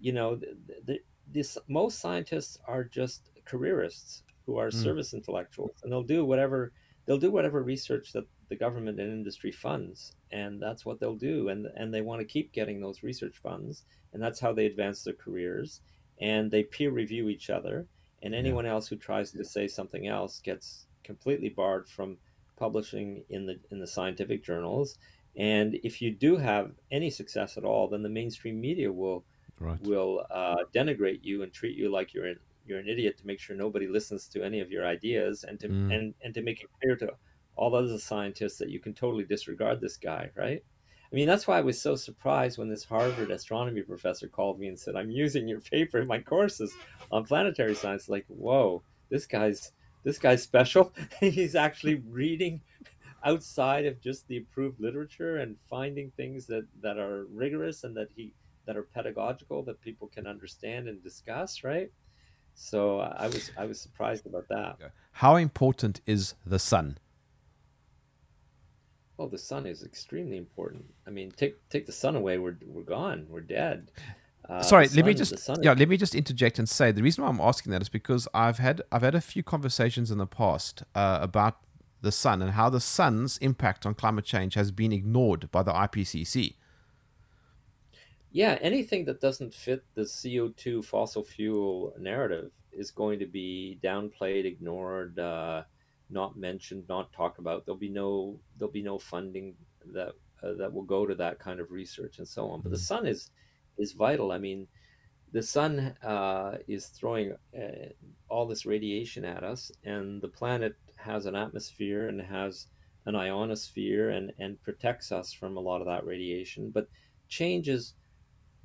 you know, the, the, this most scientists are just careerists who are Mm, service intellectuals, and they'll do whatever they'll do whatever research that the government and industry funds, and that's what they'll do. And and they want to keep getting those research funds, and that's how they advance their careers. And they peer review each other, and anyone else who tries to say something else gets completely barred from publishing in the in the scientific journals. And if you do have any success at all, then the mainstream media will Right. will uh, denigrate you and treat you like you're an, you're an idiot to make sure nobody listens to any of your ideas and to Mm, and and to make it clear to all other scientists that you can totally disregard this guy, right? I mean, that's why I was so surprised when this Harvard astronomy professor called me and said, "I'm using your paper in my courses on planetary science." Like, whoa, this guy's this guy's special. He's actually reading outside of just the approved literature and finding things that that are rigorous and that he that are pedagogical that people can understand and discuss, right? So I was I was surprised about that. How important is the sun? Oh, the sun is extremely important. I mean, take take the sun away, we're we're gone, we're dead. Uh, Sorry, let me just sun yeah, let me just interject and say the reason why I'm asking that is because I've had I've had a few conversations in the past uh, about the sun and how the sun's impact on climate change has been ignored by the IPCC. Yeah, anything that doesn't fit the CO2 fossil fuel narrative is going to be downplayed, ignored, uh, not mentioned, not talked about. There'll be no there'll be no funding that uh, that will go to that kind of research and so on. But the Mm, sun is is vital. I mean, the sun uh, is throwing uh, all this radiation at us, and the planet has an atmosphere and has an ionosphere and and protects us from a lot of that radiation. But changes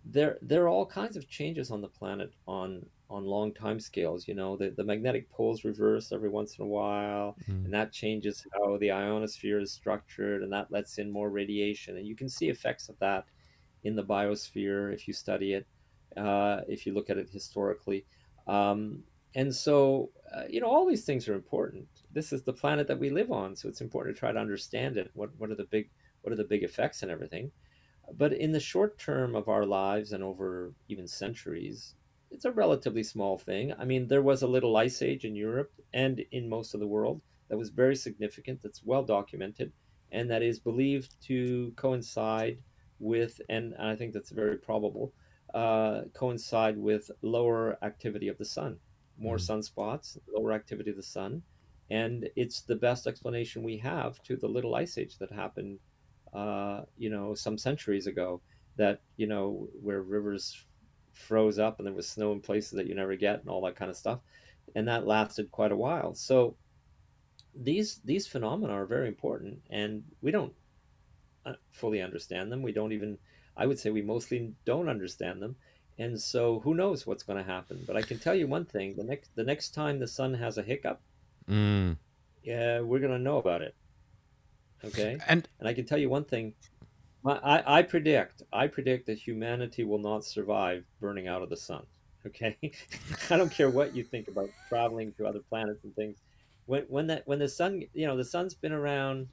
there there are all kinds of changes on the planet on on long time scales you know the, the magnetic poles reverse every once in a while mm, and that changes how the ionosphere is structured and that lets in more radiation and you can see effects of that in the biosphere if you study it uh, if you look at it historically. Um, and so uh, you know all these things are important. This is the planet that we live on so it's important to try to understand it what what are the big what are the big effects and everything. But in the short term of our lives and over even centuries, it's a relatively small thing. I mean, there was a little ice age in Europe and in most of the world that was very significant, that's well documented, and that is believed to coincide with, and I think that's very probable, uh, coincide with lower activity of the sun, more mm, sunspots, lower activity of the sun. And it's the best explanation we have to the little ice age that happened uh, you know, some centuries ago that, you know, where rivers froze up and there was snow in places that you never get and all that kind of stuff. And that lasted quite a while. So these these phenomena are very important and we don't uh, fully understand them. We don't even I would say we mostly don't understand them. And so who knows what's going to happen? But I can tell you one thing: the next the next time the sun has a hiccup, Mm. yeah, we're going to know about it. Okay, And and I can tell you one thing: I, I predict I predict that humanity will not survive burning out of the sun. Okay, I don't care what you think about traveling to other planets and things. When when that when the sun you know the sun's been around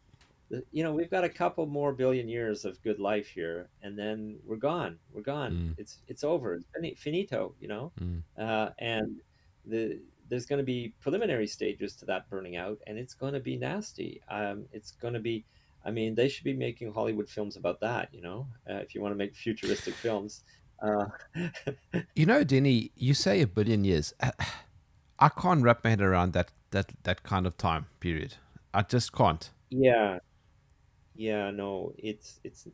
you know we've got a couple more billion years of good life here and then we're gone we're gone Mm. it's it's over it's finito you know Mm. uh, and the there's going to be preliminary stages to that burning out and it's going to be nasty um, it's going to be i mean they should be making hollywood films about that you know uh, if you want to make futuristic films uh, you know, Denny, you say a billion years. I can't wrap my head around that that that kind of time period. I just can't. yeah Yeah, no, it's it's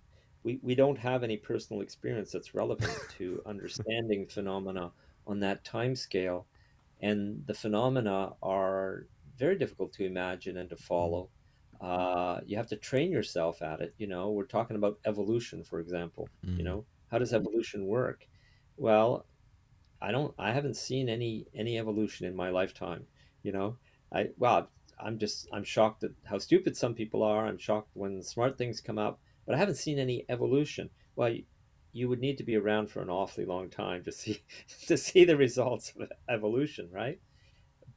we we don't have any personal experience that's relevant to understanding phenomena on that time scale, and the phenomena are very difficult to imagine and to follow. Uh, you have to train yourself at it. You know, we're talking about evolution, for example. You Mm. know, how does evolution work? Well, I don't I haven't seen any any evolution in my lifetime, you know. I well, I'm just I'm shocked at how stupid some people are. I'm shocked when smart things come up, but I haven't seen any evolution. Well, you, you would need to be around for an awfully long time to see to see the results of evolution, right?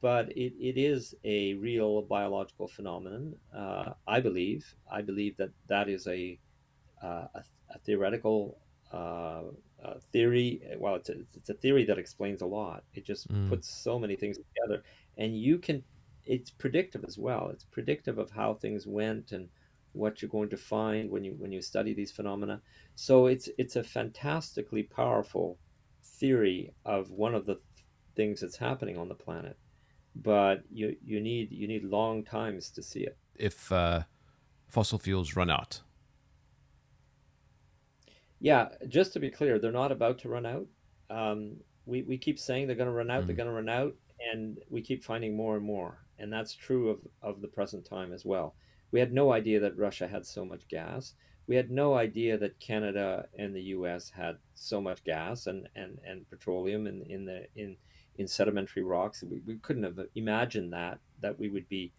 But it, it is a real biological phenomenon. Uh, I believe. I believe that that is a uh, a, a theoretical uh, uh, theory. Well, it's a, it's a theory that explains a lot. It just Mm. puts so many things together, and you can. It's predictive as well. It's predictive of how things went and what you're going to find when you when you study these phenomena. So it's it's a fantastically powerful theory of one of the things that's happening on the planet. But you you need you need long times to see it. If uh, fossil fuels run out. Yeah, just to be clear, they're not about to run out. Um, we we keep saying they're going to run out, they're Mm. going to run out, and we keep finding more and more. And that's true of of the present time as well. We had no idea that Russia had so much gas. We had no idea that Canada and the U.S. had so much gas and and and petroleum in in the in in sedimentary rocks. We, we couldn't have imagined that that we would be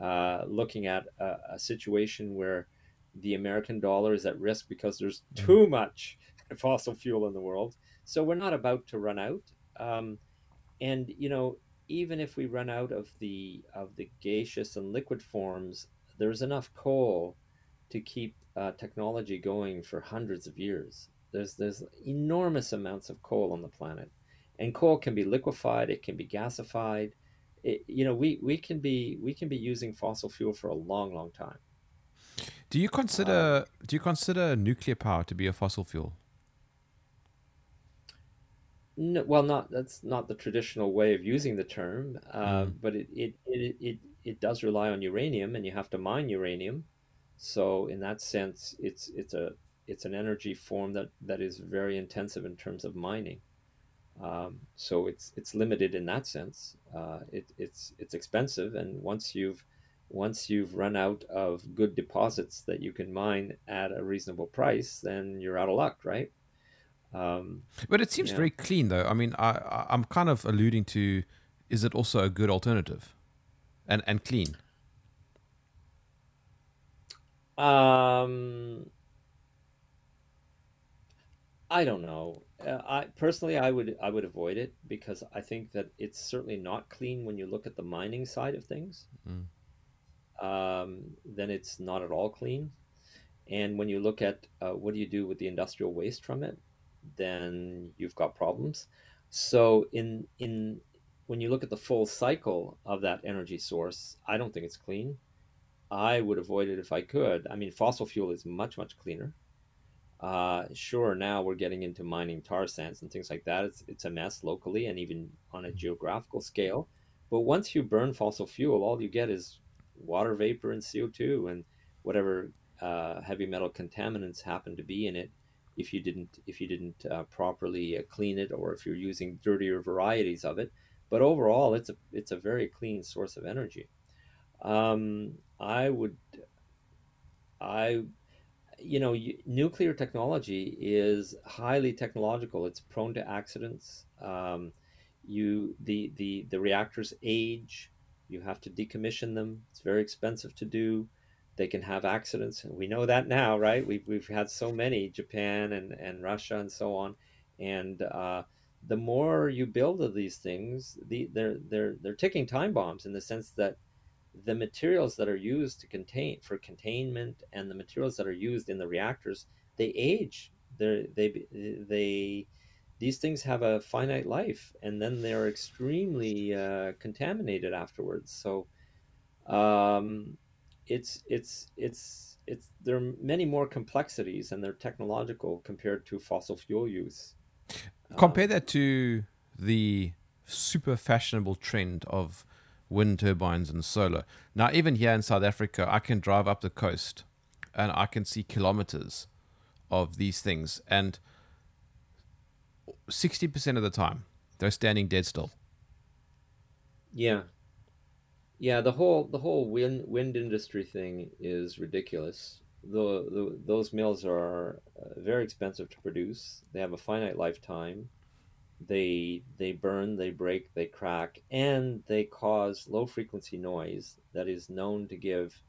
uh, looking at a, a situation where the American dollar is at risk because there's Mm. too much fossil fuel in the world. So we're not about to run out. Um, and you know, even if we run out of the of the gaseous and liquid forms, there's enough coal to keep uh, technology going for hundreds of years. There's there's enormous amounts of coal on the planet, and coal can be liquefied. It can be gasified. It, you know, we, we can be we can be using fossil fuel for a long, long time. Do you Um, consider do you consider nuclear power to be a fossil fuel? No, well, not that's not the traditional way of using the term, uh, Mm. but it, it it it it does rely on uranium, and you have to mine uranium. So in that sense, it's it's a it's an energy form that that is very intensive in terms of mining. Um, so it's it's limited in that sense. Uh, it, it's it's expensive, and once you've once you've run out of good deposits that you can mine at a reasonable price, then you're out of luck, right? Um, But it seems yeah. very clean, though. I mean, I, I I'm kind of alluding to, is it also a good alternative, and and clean? Um, I don't know. Uh, I personally, I would I would avoid it because I think that it's certainly not clean when you look at the mining side of things. Mm. Um, then it's not at all clean. And when you look at uh, what do you do with the industrial waste from it, then you've got problems. So in in when you look at the full cycle of that energy source, I don't think it's clean. I would avoid it if I could. I mean, fossil fuel is much much cleaner. Uh, sure, now we're getting into mining tar sands and things like that. It's it's a mess locally and even on a geographical scale. But once you burn fossil fuel, all you get is water vapor and CO2 and whatever uh, heavy metal contaminants happen to be in it. If you didn't if you didn't uh, properly uh, clean it, or if you're using dirtier varieties of it, but overall, it's a it's a very clean source of energy. Um, I would I you know, nuclear technology is highly technological. It's prone to accidents. Um, you the the the reactors age. You have to decommission them. It's very expensive to do. They can have accidents. and We know that now, right? We've we've had so many, Japan and and Russia and so on, and uh, the more you build of these things, the they're they're they're ticking time bombs in the sense that the materials that are used to contain for containment and the materials that are used in the reactors they age. They they they these things have a finite life and then they're extremely uh, contaminated afterwards. So um, it's it's it's it's there are many more complexities and they're technological compared to fossil fuel use. Compare um, that to the super fashionable trend of wind turbines and solar. Now, even here in South Africa, I can drive up the coast and I can see kilometers of these things, and 60% of the time, they're standing dead still. Yeah. Yeah, the whole the whole wind wind industry thing is ridiculous. The, the those mills are uh, very expensive to produce. They have a finite lifetime they they burn, they break, they crack, and they cause low frequency noise that is known to give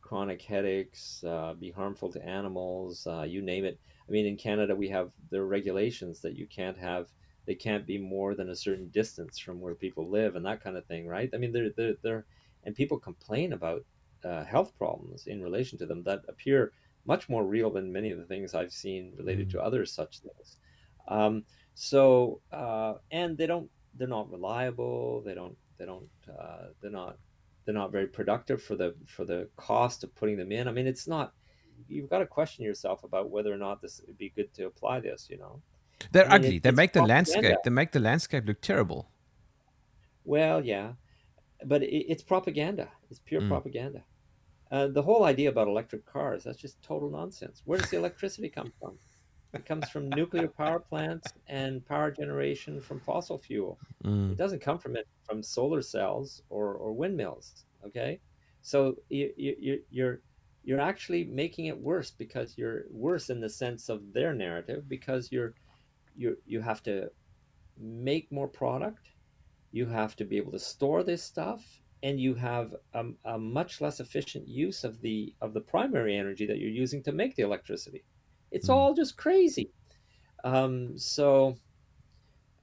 chronic headaches, uh, be harmful to animals, uh, you name it. I mean, in Canada, we have there are regulations that you can't have, they can't be more than a certain distance from where people live and that kind of thing, right? I mean, they're, they're, they're and people complain about uh, health problems in relation to them that appear much more real than many of the things I've seen related mm-hmm. to other such things. Um, so uh, and they don't they're not reliable. They don't they don't uh, they're not they're not very productive for the for the cost of putting them in. I mean, it's not. You've got to question yourself about whether or not this would be good to apply this. You know, they're I mean, ugly. It, they make the landscape. They make the landscape look terrible. Well, yeah, but it, it's propaganda. It's pure mm. propaganda. Uh, the whole idea about electric cars, that's just total nonsense. Where does the electricity come from? It comes from nuclear power plants and power generation from fossil fuel. Mm. It doesn't come from it from solar cells or, or windmills. Okay, so you, you, you're you're actually making it worse because you're worse in the sense of their narrative because you're you you have to make more product, you have to be able to store this stuff, and you have a, a much less efficient use of the of the primary energy that you're using to make the electricity. It's mm. all just crazy. Um, so,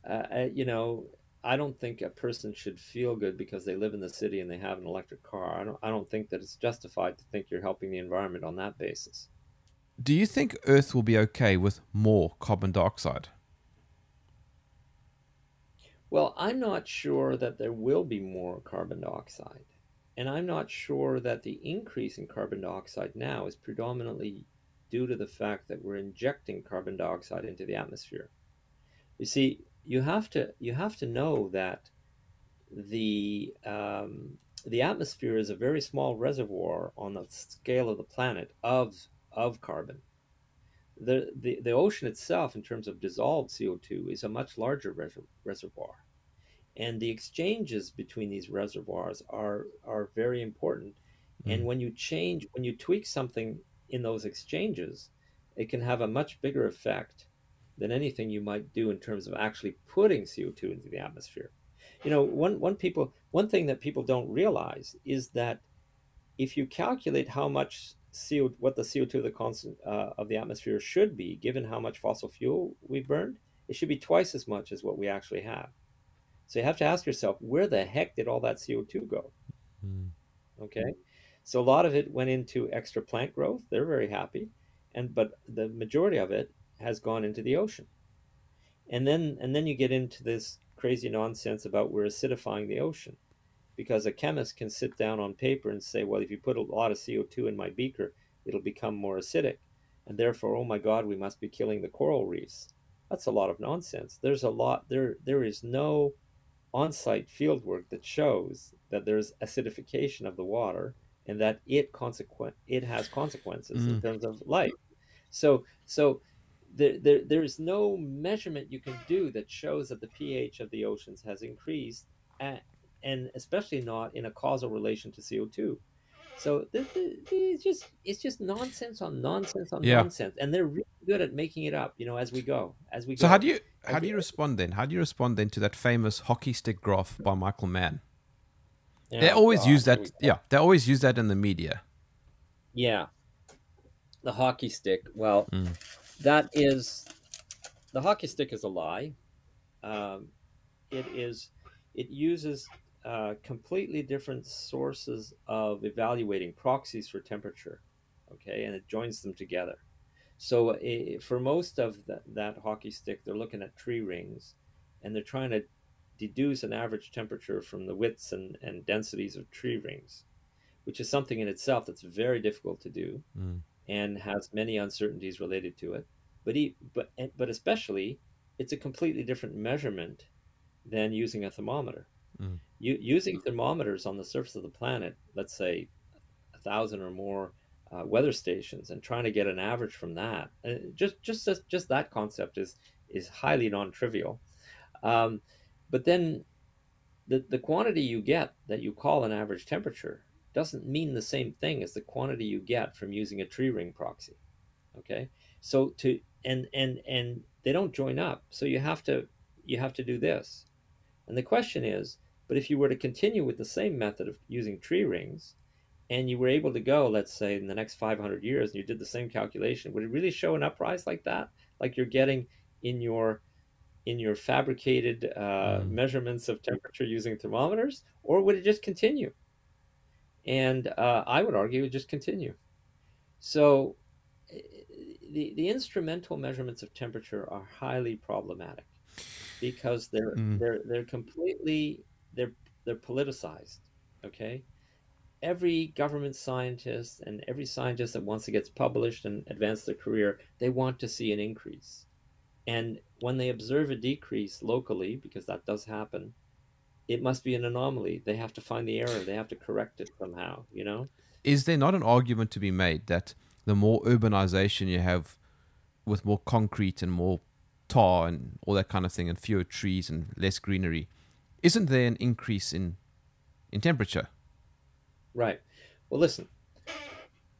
uh, you know, I don't think a person should feel good because they live in the city and they have an electric car. I don't. I don't think that it's justified to think you're helping the environment on that basis. Do you think Earth will be okay with more carbon dioxide? Well, I'm not sure that there will be more carbon dioxide. And I'm not sure that the increase in carbon dioxide now is predominantly due to the fact that we're injecting carbon dioxide into the atmosphere. You see, you have to you have to know that the um, the atmosphere is a very small reservoir on the scale of the planet of of carbon. The, the, the ocean itself, in terms of dissolved CO2, is a much larger res- reservoir. And the exchanges between these reservoirs are, are very important. Mm. And when you change, when you tweak something in those exchanges, it can have a much bigger effect than anything you might do in terms of actually putting CO2 into the atmosphere. You know, one, one people one thing that people don't realize is that if you calculate how much CO what the CO2 of the constant uh, of the atmosphere should be, given how much fossil fuel we burned, it should be twice as much as what we actually have. So you have to ask yourself, where the heck did all that CO2 go? Mm. Okay. So a lot of it went into extra plant growth. They're very happy, and but the majority of it has gone into the ocean. And then and then you get into this crazy nonsense about we're acidifying the ocean, because a chemist can sit down on paper and say, well, if you put a lot of CO two in my beaker, it'll become more acidic, and therefore, oh my God, we must be killing the coral reefs. That's a lot of nonsense. There's a lot there. There is no on-site field work that shows that there's acidification of the water and that it consequent it has consequences mm. in terms of life. So so there, there there is no measurement you can do that shows that the pH of the oceans has increased, at, and especially not in a causal relation to CO two. So th- th- it's just it's just nonsense on nonsense on Yeah. nonsense, and they're really good at making it up. You know, as we go, as we So go. how do you how do you respond then? How do you respond then to that famous hockey stick graph by Michael Mann? Oh, They always God, use that. Yeah, they always use that in the media. Yeah. The hockey stick. Well, Mm. that is the hockey stick is a lie. Um, it is. It uses uh, completely different sources of evaluating proxies for temperature. Okay, and it joins them together. So eh, for most of that, that hockey stick, they're looking at tree rings, and they're trying to deduce an average temperature from the widths and, and densities of tree rings, which is something in itself that's very difficult to do Mm. and has many uncertainties related to it. But e- but but especially, it's a completely different measurement than using a thermometer. Mm. You, using thermometers on the surface of the planet, let's say a thousand or more uh, weather stations, and trying to get an average from that, uh, just just just just that concept is is highly non-trivial. Um, but then the the quantity you get that you call an average temperature doesn't mean the same thing as the quantity you get from using a tree ring proxy. Okay, so to and and and they don't join up, so you have to you have to do this. And the question is, but if you were to continue with the same method of using tree rings, and you were able to go, let's say, in the next 500 years, and you did the same calculation, would it really show an uprise like that? Like you're getting in your in your fabricated uh, Mm. measurements of temperature using thermometers, or would it just continue? And uh, I would argue it would just continue. So eh, the, the instrumental measurements of temperature are highly problematic because they're Mm. they're they're completely they're they're politicized. Okay, every government scientist and every scientist that wants to get published and advance their career, they want to see an increase. And when they observe a decrease locally, because that does happen, it must be an anomaly. They have to find the error. They have to correct it somehow. You know. Is there not an argument to be made that the more urbanization you have, with more concrete and more tar and all that kind of thing, and fewer trees and less greenery, isn't there an increase in in temperature? Right. Well, listen.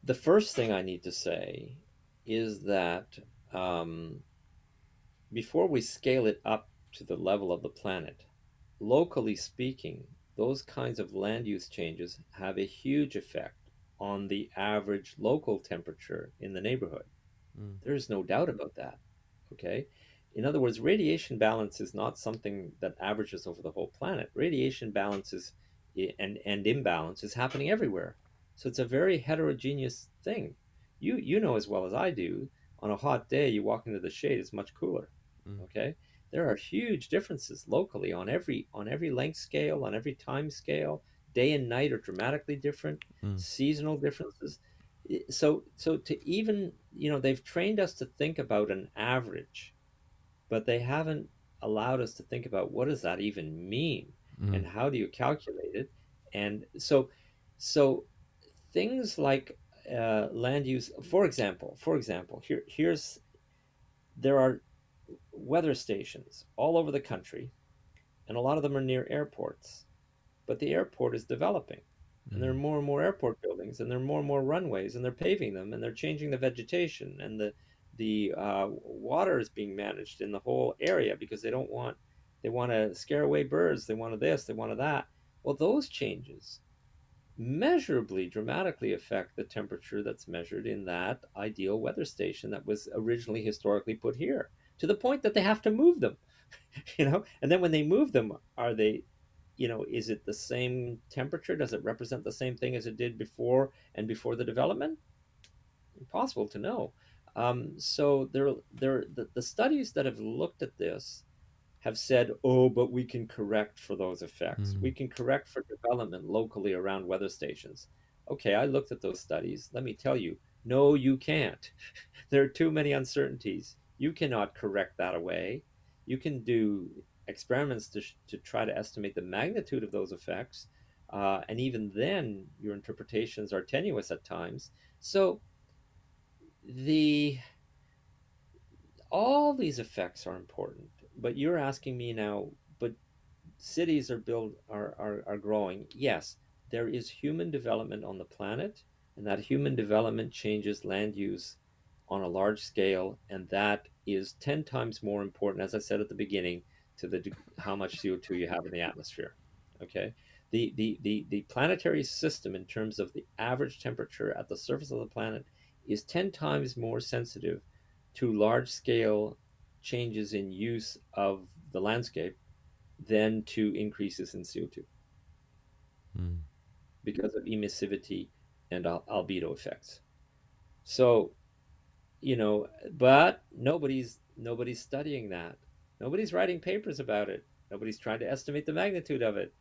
The first thing I need to say is that um, before we scale it up to the level of the planet, locally speaking, those kinds of land use changes have a huge effect on the average local temperature in the neighborhood. Mm. There's no doubt about that. Okay. In other words, radiation balance is not something that averages over the whole planet. Radiation balance is and, and imbalance is happening everywhere. So it's a very heterogeneous thing. You you know as well as I do, on a hot day you walk into the shade, it's much cooler. Mm. Okay? There are huge differences locally on every on every length scale, on every time scale. Day and night are dramatically different, Mm. seasonal differences. So so to even you know, they've trained us to think about an average, but they haven't allowed us to think about what does that even mean? Mm. and how do you calculate it and so so things like uh, land use for example for example here here's there are weather stations all over the country and a lot of them are near airports. But the airport is developing and there are more and more airport buildings and there are more and more runways and they're paving them and they're changing the vegetation and the the uh, water is being managed in the whole area because they don't want they want to scare away birds they want this they want that. Well those changes measurably dramatically affect the temperature that's measured in that ideal weather station that was originally historically put here to the point that they have to move them you know and then when they move them are they you know is it the same temperature does it represent the same thing as it did before and before the development impossible to know um, so there there the, the studies that have looked at this have said, oh, but we can correct for those effects. Mm. We can correct for development locally around weather stations. Okay, I looked at those studies. Let me tell you, no, you can't. there are too many uncertainties. You cannot correct that away. You can do experiments to, to try to estimate the magnitude of those effects. Uh, and even then, your interpretations are tenuous at times. So, the all these effects are important but you're asking me now but cities are built are, are, are growing yes there is human development on the planet, and that human development changes land use on a large scale, and that is 10 times more important, as I said at the beginning, to the how much CO2 you have in the atmosphere. Okay. The, the, the, the planetary system, in terms of the average temperature at the surface of the planet, is 10 times more sensitive to large scale changes in use of the landscape than to increases in CO2 Mm. because of emissivity and al- albedo effects. So, you know, but nobody's nobody's studying that. Nobody's writing papers about it. Nobody's trying to estimate the magnitude of it.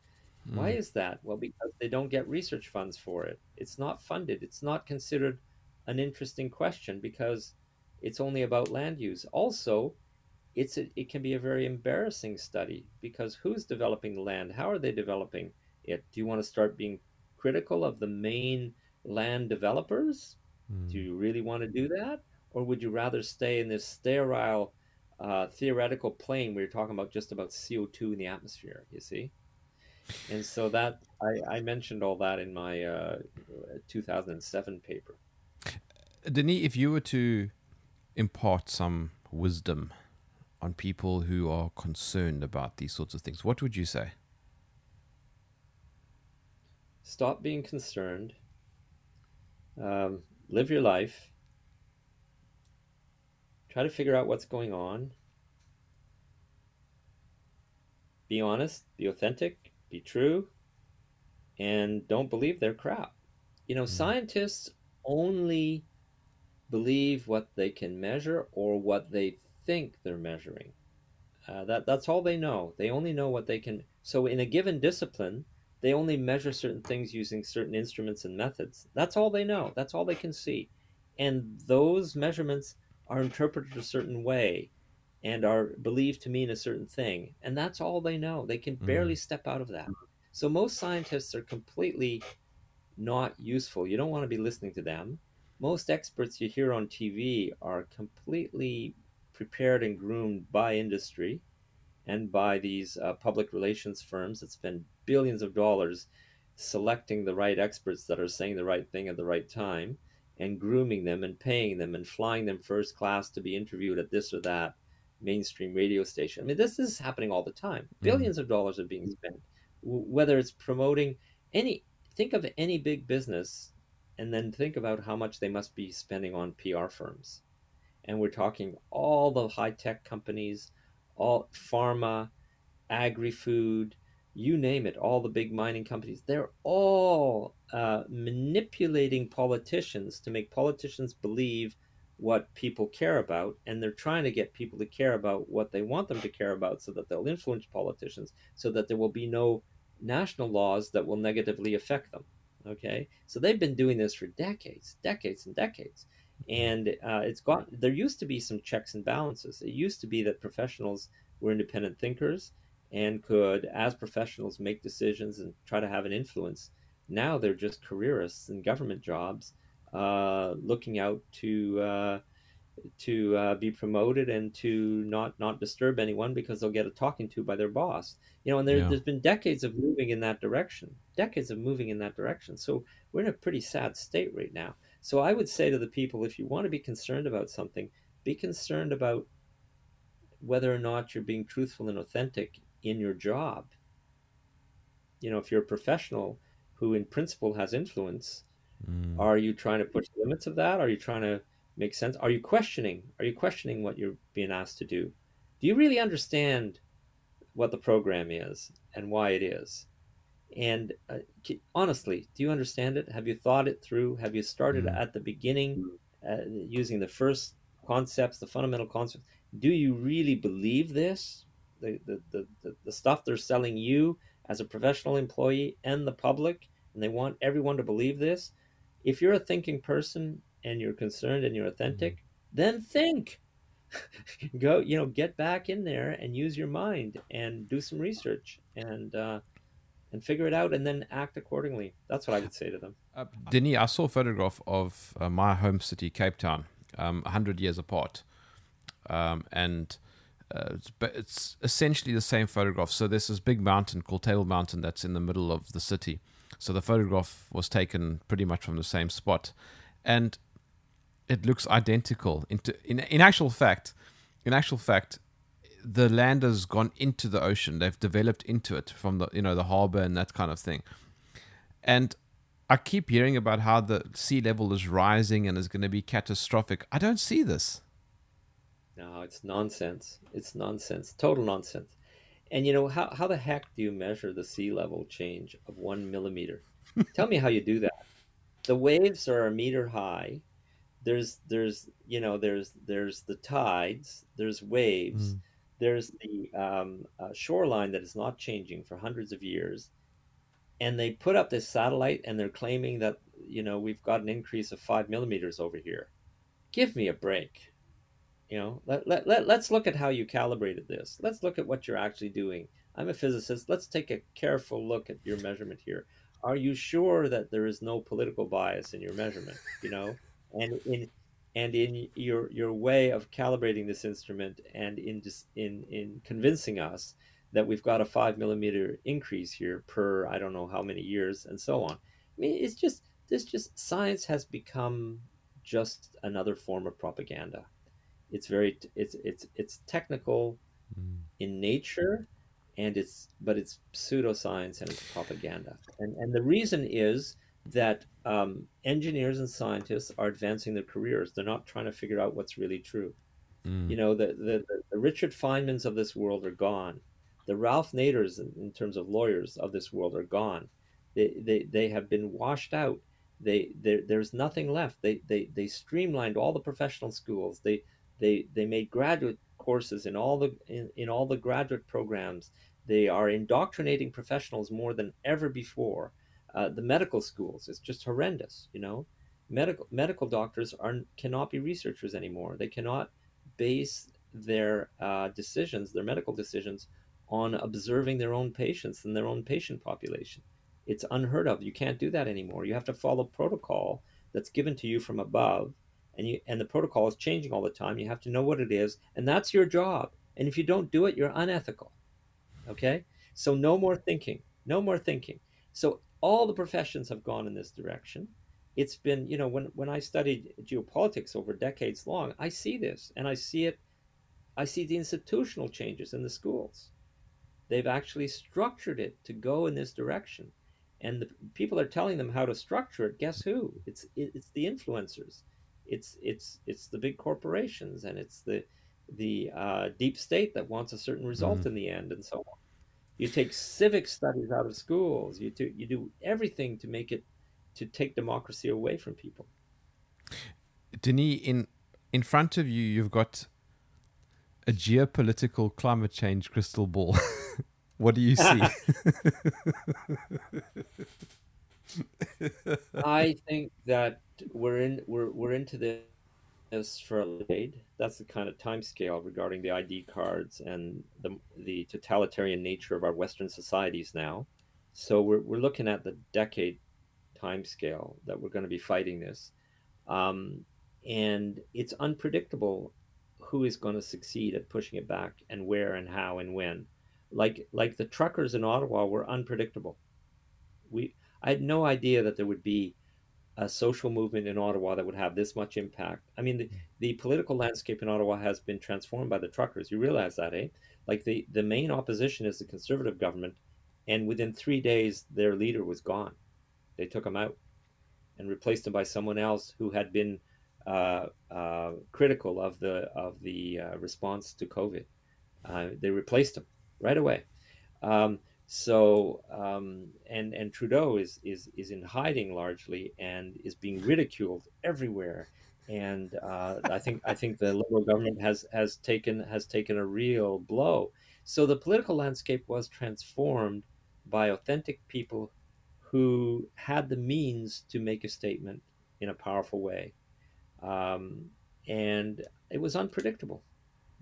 Why is that? Well, because they don't get research funds for it. It's not funded. It's not considered an interesting question because it's only about land use. Also, it's a, it can be a very embarrassing study because who's developing the land? How are they developing it? Do you want to start being critical of the main land developers? Mm. Do you really want to do that? Or would you rather stay in this sterile uh, theoretical plane where you're talking about just about CO2 in the atmosphere, you see? And so that I, I mentioned all that in my uh, 2007 paper. Denis, if you were to impart some wisdom on people who are concerned about these sorts of things, what would you say? Stop being concerned. Um, live your life. Try to figure out what's going on. Be honest, be authentic, be true, and don't believe their crap. You know, scientists only believe what they can measure or what they think they're measuring. Uh, that that's all they know. They only know what they can. So in a given discipline, they only measure certain things using certain instruments and methods. That's all they know. That's all they can see, and those measurements are interpreted a certain way, and are believed to mean a certain thing. And that's all they know. They can barely step out of that. So most scientists are completely not useful. You don't want to be listening to them. Most experts you hear on TV are completely prepared and groomed by industry and by these uh, public relations firms that spend billions of dollars selecting the right experts that are saying the right thing at the right time and grooming them and paying them and flying them first class to be interviewed at this or that mainstream radio station. I mean, this is happening all the time. Mm-hmm. 1000000000s of dollars are being spent, w- whether it's promoting any, think of any big business and then think about how much they must be spending on PR firms. And we're talking all the high tech companies, all pharma, agri food, you name it, all the big mining companies, they're all uh, manipulating politicians to make politicians believe what people care about. And they're trying to get people to care about what they want them to care about so that they'll influence politicians, so that there will be no national laws that will negatively affect them. Okay. So they've been doing this for decades, decades, and decades. And uh, it's got, there used to be some checks and balances. It used to be that professionals were independent thinkers and could, as professionals, make decisions and try to have an influence. Now they're just careerists in government jobs, uh, looking out to uh, to uh, be promoted and to not not disturb anyone because they'll get a talking to by their boss. You know, and there, Yeah. there's been decades of moving in that direction, decades of moving in that direction. So we're in a pretty sad state right now. So I would say to the people, if you want to be concerned about something, be concerned about whether or not you're being truthful and authentic in your job. You know, if you're a professional who, in principle, has influence, Mm. are you trying to push the limits of that? Are you trying to make sense? Are you questioning? Are you questioning what you're being asked to do? Do you really understand what the program is and why it is? And uh, honestly, do you understand it? Have you thought it through? Have you started Mm. at the beginning uh, using the first concepts, the fundamental concepts? Do you really believe this? The, the, the, the, the stuff they're selling you as a professional employee and the public, and they want everyone to believe this? If you're a thinking person and you're concerned and you're authentic, then think. Go, you know, get back in there and use your mind and do some research and uh, and figure it out and then act accordingly. That's what I would say to them. Uh, Denis, I saw a photograph of uh, my home city, Cape Town, um, 100 years apart. Um, and uh, it's, but it's essentially the same photograph. So there's this big mountain called Table Mountain that's in the middle of the city. So the photograph was taken pretty much from the same spot, and it looks identical. Into in in actual fact, in actual fact, the land has gone into the ocean. They've developed into it from the you know the harbor and that kind of thing. And I keep hearing about how the sea level is rising and is going to be catastrophic. I don't see this. No, it's nonsense. It's nonsense. Total nonsense. And you know how how the heck do you measure the sea level change of one millimeter? Tell me how you do that. The waves are a meter high. There's there's you know there's there's the tides. There's waves. Mm. There's the um, uh, shoreline that is not changing for hundreds of years. And they put up this satellite and they're claiming that you know we've got an increase of five millimeters over here. Give me a break you know, let, let, let, let's look at how you calibrated this. Let's look at what you're actually doing. I'm a physicist. Let's take a careful look at your measurement here. Are you sure that there is no political bias in your measurement? You know, and in and in your your way of calibrating this instrument and in just in in convincing us that we've got a five millimeter increase here per I don't know how many years and so on. I mean, it's just this just science has become just another form of propaganda it's very it's it's it's technical mm. in nature and it's but it's pseudoscience and it's propaganda. And and the reason is that um, engineers and scientists are advancing their careers. They're not trying to figure out what's really true. Mm. you know the, the the richard feynmans of this world are gone. The ralph naders in, in terms of lawyers of this world are gone. They they, they have been washed out. They there's nothing left. They, they they streamlined all the professional schools. They they they made graduate courses in all the in, in all the graduate programs. They are indoctrinating professionals more than ever before. Uh, the medical schools it's just horrendous. You know, medical medical doctors are cannot be researchers anymore. They cannot base their uh, decisions, their medical decisions, on observing their own patients and their own patient population. It's unheard of. You can't do that anymore. You have to follow protocol that's given to you from above and you and the protocol is changing all the time you have to know what it is and that's your job. And if you don't do it you're unethical okay? So no more thinking no more thinking. So all the professions have gone in this direction. It's been you know when when i studied geopolitics over decades long i see this and i see it i see the institutional changes in the schools. They've actually structured it to go in this direction and the people are telling them how to structure it. Guess who? It's it's the influencers it's it's it's the big corporations and it's the the uh, deep state that wants a certain result mm-hmm. in the end and so on. You take civic studies out of schools. You do you do everything to make it to take democracy away from people. Denis, in in front of you, you've got a geopolitical climate change crystal ball. what do you see? I think that we're in we're we're into this for a decade. That's the kind of time scale regarding the ID cards and the the totalitarian nature of our Western societies now. So we're we're looking at the decade time scale that we're going to be fighting this, um, and it's unpredictable who is going to succeed at pushing it back and where and how and when. Like like the truckers in Ottawa were unpredictable. We I had no idea that there would be a social movement in Ottawa that would have this much impact. I mean, the, the political landscape in Ottawa has been transformed by the truckers. You realize that, eh? Like the, the main opposition is the conservative government, and within three days, their leader was gone. They took him out and replaced him by someone else who had been uh, uh, critical of the of the uh, response to COVID. Uh, they replaced him right away. Um, so um, and and Trudeau is is is in hiding largely and is being ridiculed everywhere. And uh, I think I think the Liberal government has has taken has taken a real blow. So the political landscape was transformed by authentic people who had the means to make a statement in a powerful way, um, and it was unpredictable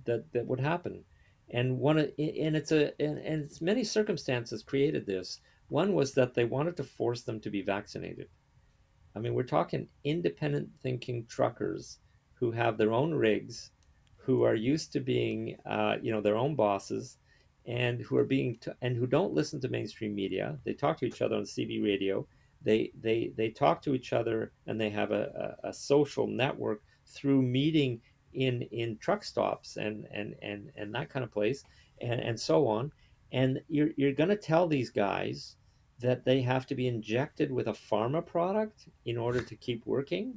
that that would happen and one and it's a and, and it's many circumstances created this. One was that they wanted to force them to be vaccinated. I mean we're talking independent thinking truckers who have their own rigs who are used to being uh, you know their own bosses and who are being t- and who don't listen to mainstream media. They talk to each other on cb radio. They they they talk to each other and they have a, a, a social network through meeting in in truck stops and and and and that kind of place and and so on. And you're you're going to tell these guys that they have to be injected with a pharma product in order to keep working.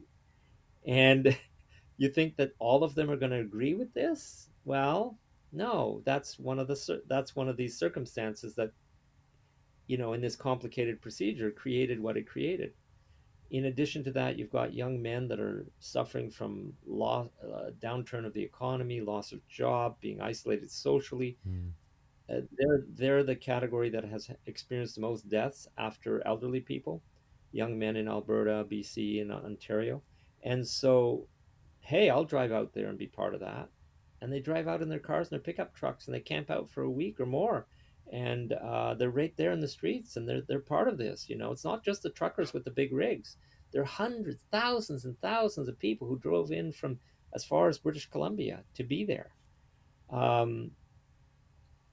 And you think that all of them are going to agree with this? Well no. That's one of the that's one of these circumstances that you know in this complicated procedure created what it created in addition to that, you've got young men that are suffering from loss, uh, downturn of the economy, loss of job, being isolated socially. Mm. Uh, they're they're the category that has experienced the most deaths after elderly people, young men in Alberta, BC, and Ontario. And so, hey, I'll drive out there and be part of that. And they drive out in their cars and their pickup trucks and they camp out for a week or more and uh, they're right there in the streets and they're they're part of this you know? It's not just the truckers with the big rigs. There are hundreds thousands and thousands of people who drove in from as far as british columbia to be there. Um,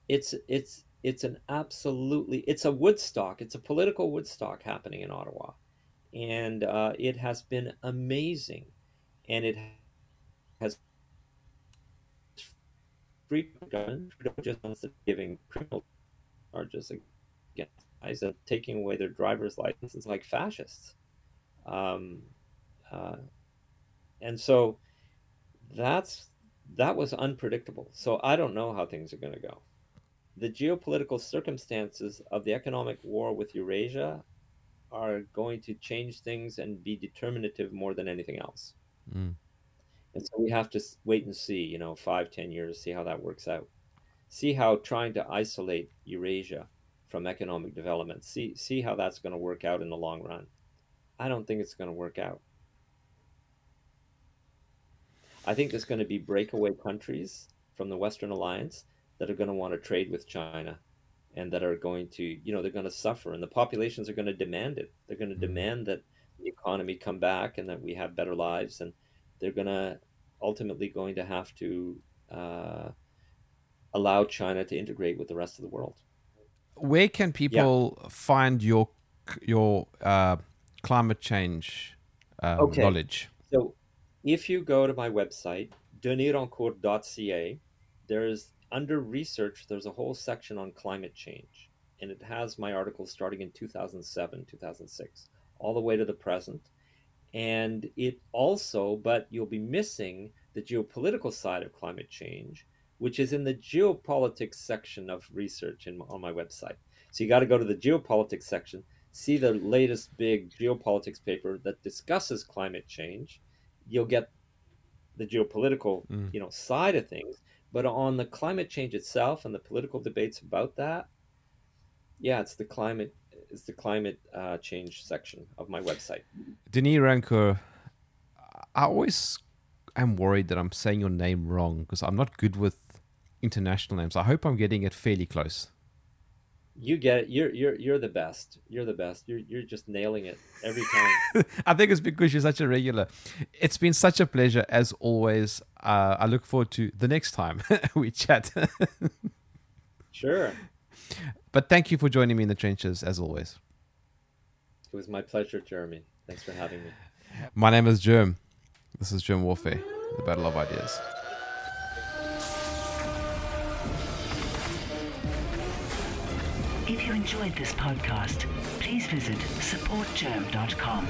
it's it's it's an absolutely it's a woodstock it's a political woodstock happening in ottawa. And uh, it has been amazing and it has free government just giving criminal charges against guys and taking away their driver's licenses like fascists. Um, uh, and so that's that was unpredictable. So I don't know how things are going to go. The geopolitical circumstances of the economic war with Eurasia are going to change things and be determinative more than anything else. Mm. And so we have to wait and see, you know, five, ten years, see how that works out see how trying to isolate Eurasia from economic development, see see how that's going to work out in the long run. I don't think it's going to work out. I think there's going to be breakaway countries from the Western Alliance that are going to want to trade with China and that are going to, you know, they're going to suffer and the populations are going to demand it. They're going to mm-hmm. demand that the economy come back and that we have better lives and they're going to ultimately going to have to uh, allow China to integrate with the rest of the world. Where can people yeah. find your your uh, climate change uh, okay. knowledge? So, if you go to my website denisrancourt.ca, there's under research. There's a whole section on climate change, and it has my articles starting in 2007, 2006, all the way to the present. And it also, but you'll be missing the geopolitical side of climate change which is in the geopolitics section of research in, on my website. So you got to go to the geopolitics section, see the latest big geopolitics paper that discusses climate change. You'll get the geopolitical, mm. you know, side of things, but on the climate change itself and the political debates about that, yeah, it's the climate it's the climate uh, change section of my website. Denis Rancourt, I always am worried that I'm saying your name wrong because I'm not good with international names. I hope I'm getting it fairly close. You get it. You're you're you're the best. You're the best. You're you're just nailing it every time. I think it's because you're such a regular. It's been such a pleasure as always. Uh, I look forward to the next time we chat. sure. But thank you for joining me in the trenches as always. It was my pleasure, Jeremy. Thanks for having me. My name is Jerm. This is Jerm Warfare, the Battle of Ideas. Enjoyed this podcast, please visit supportjerm.com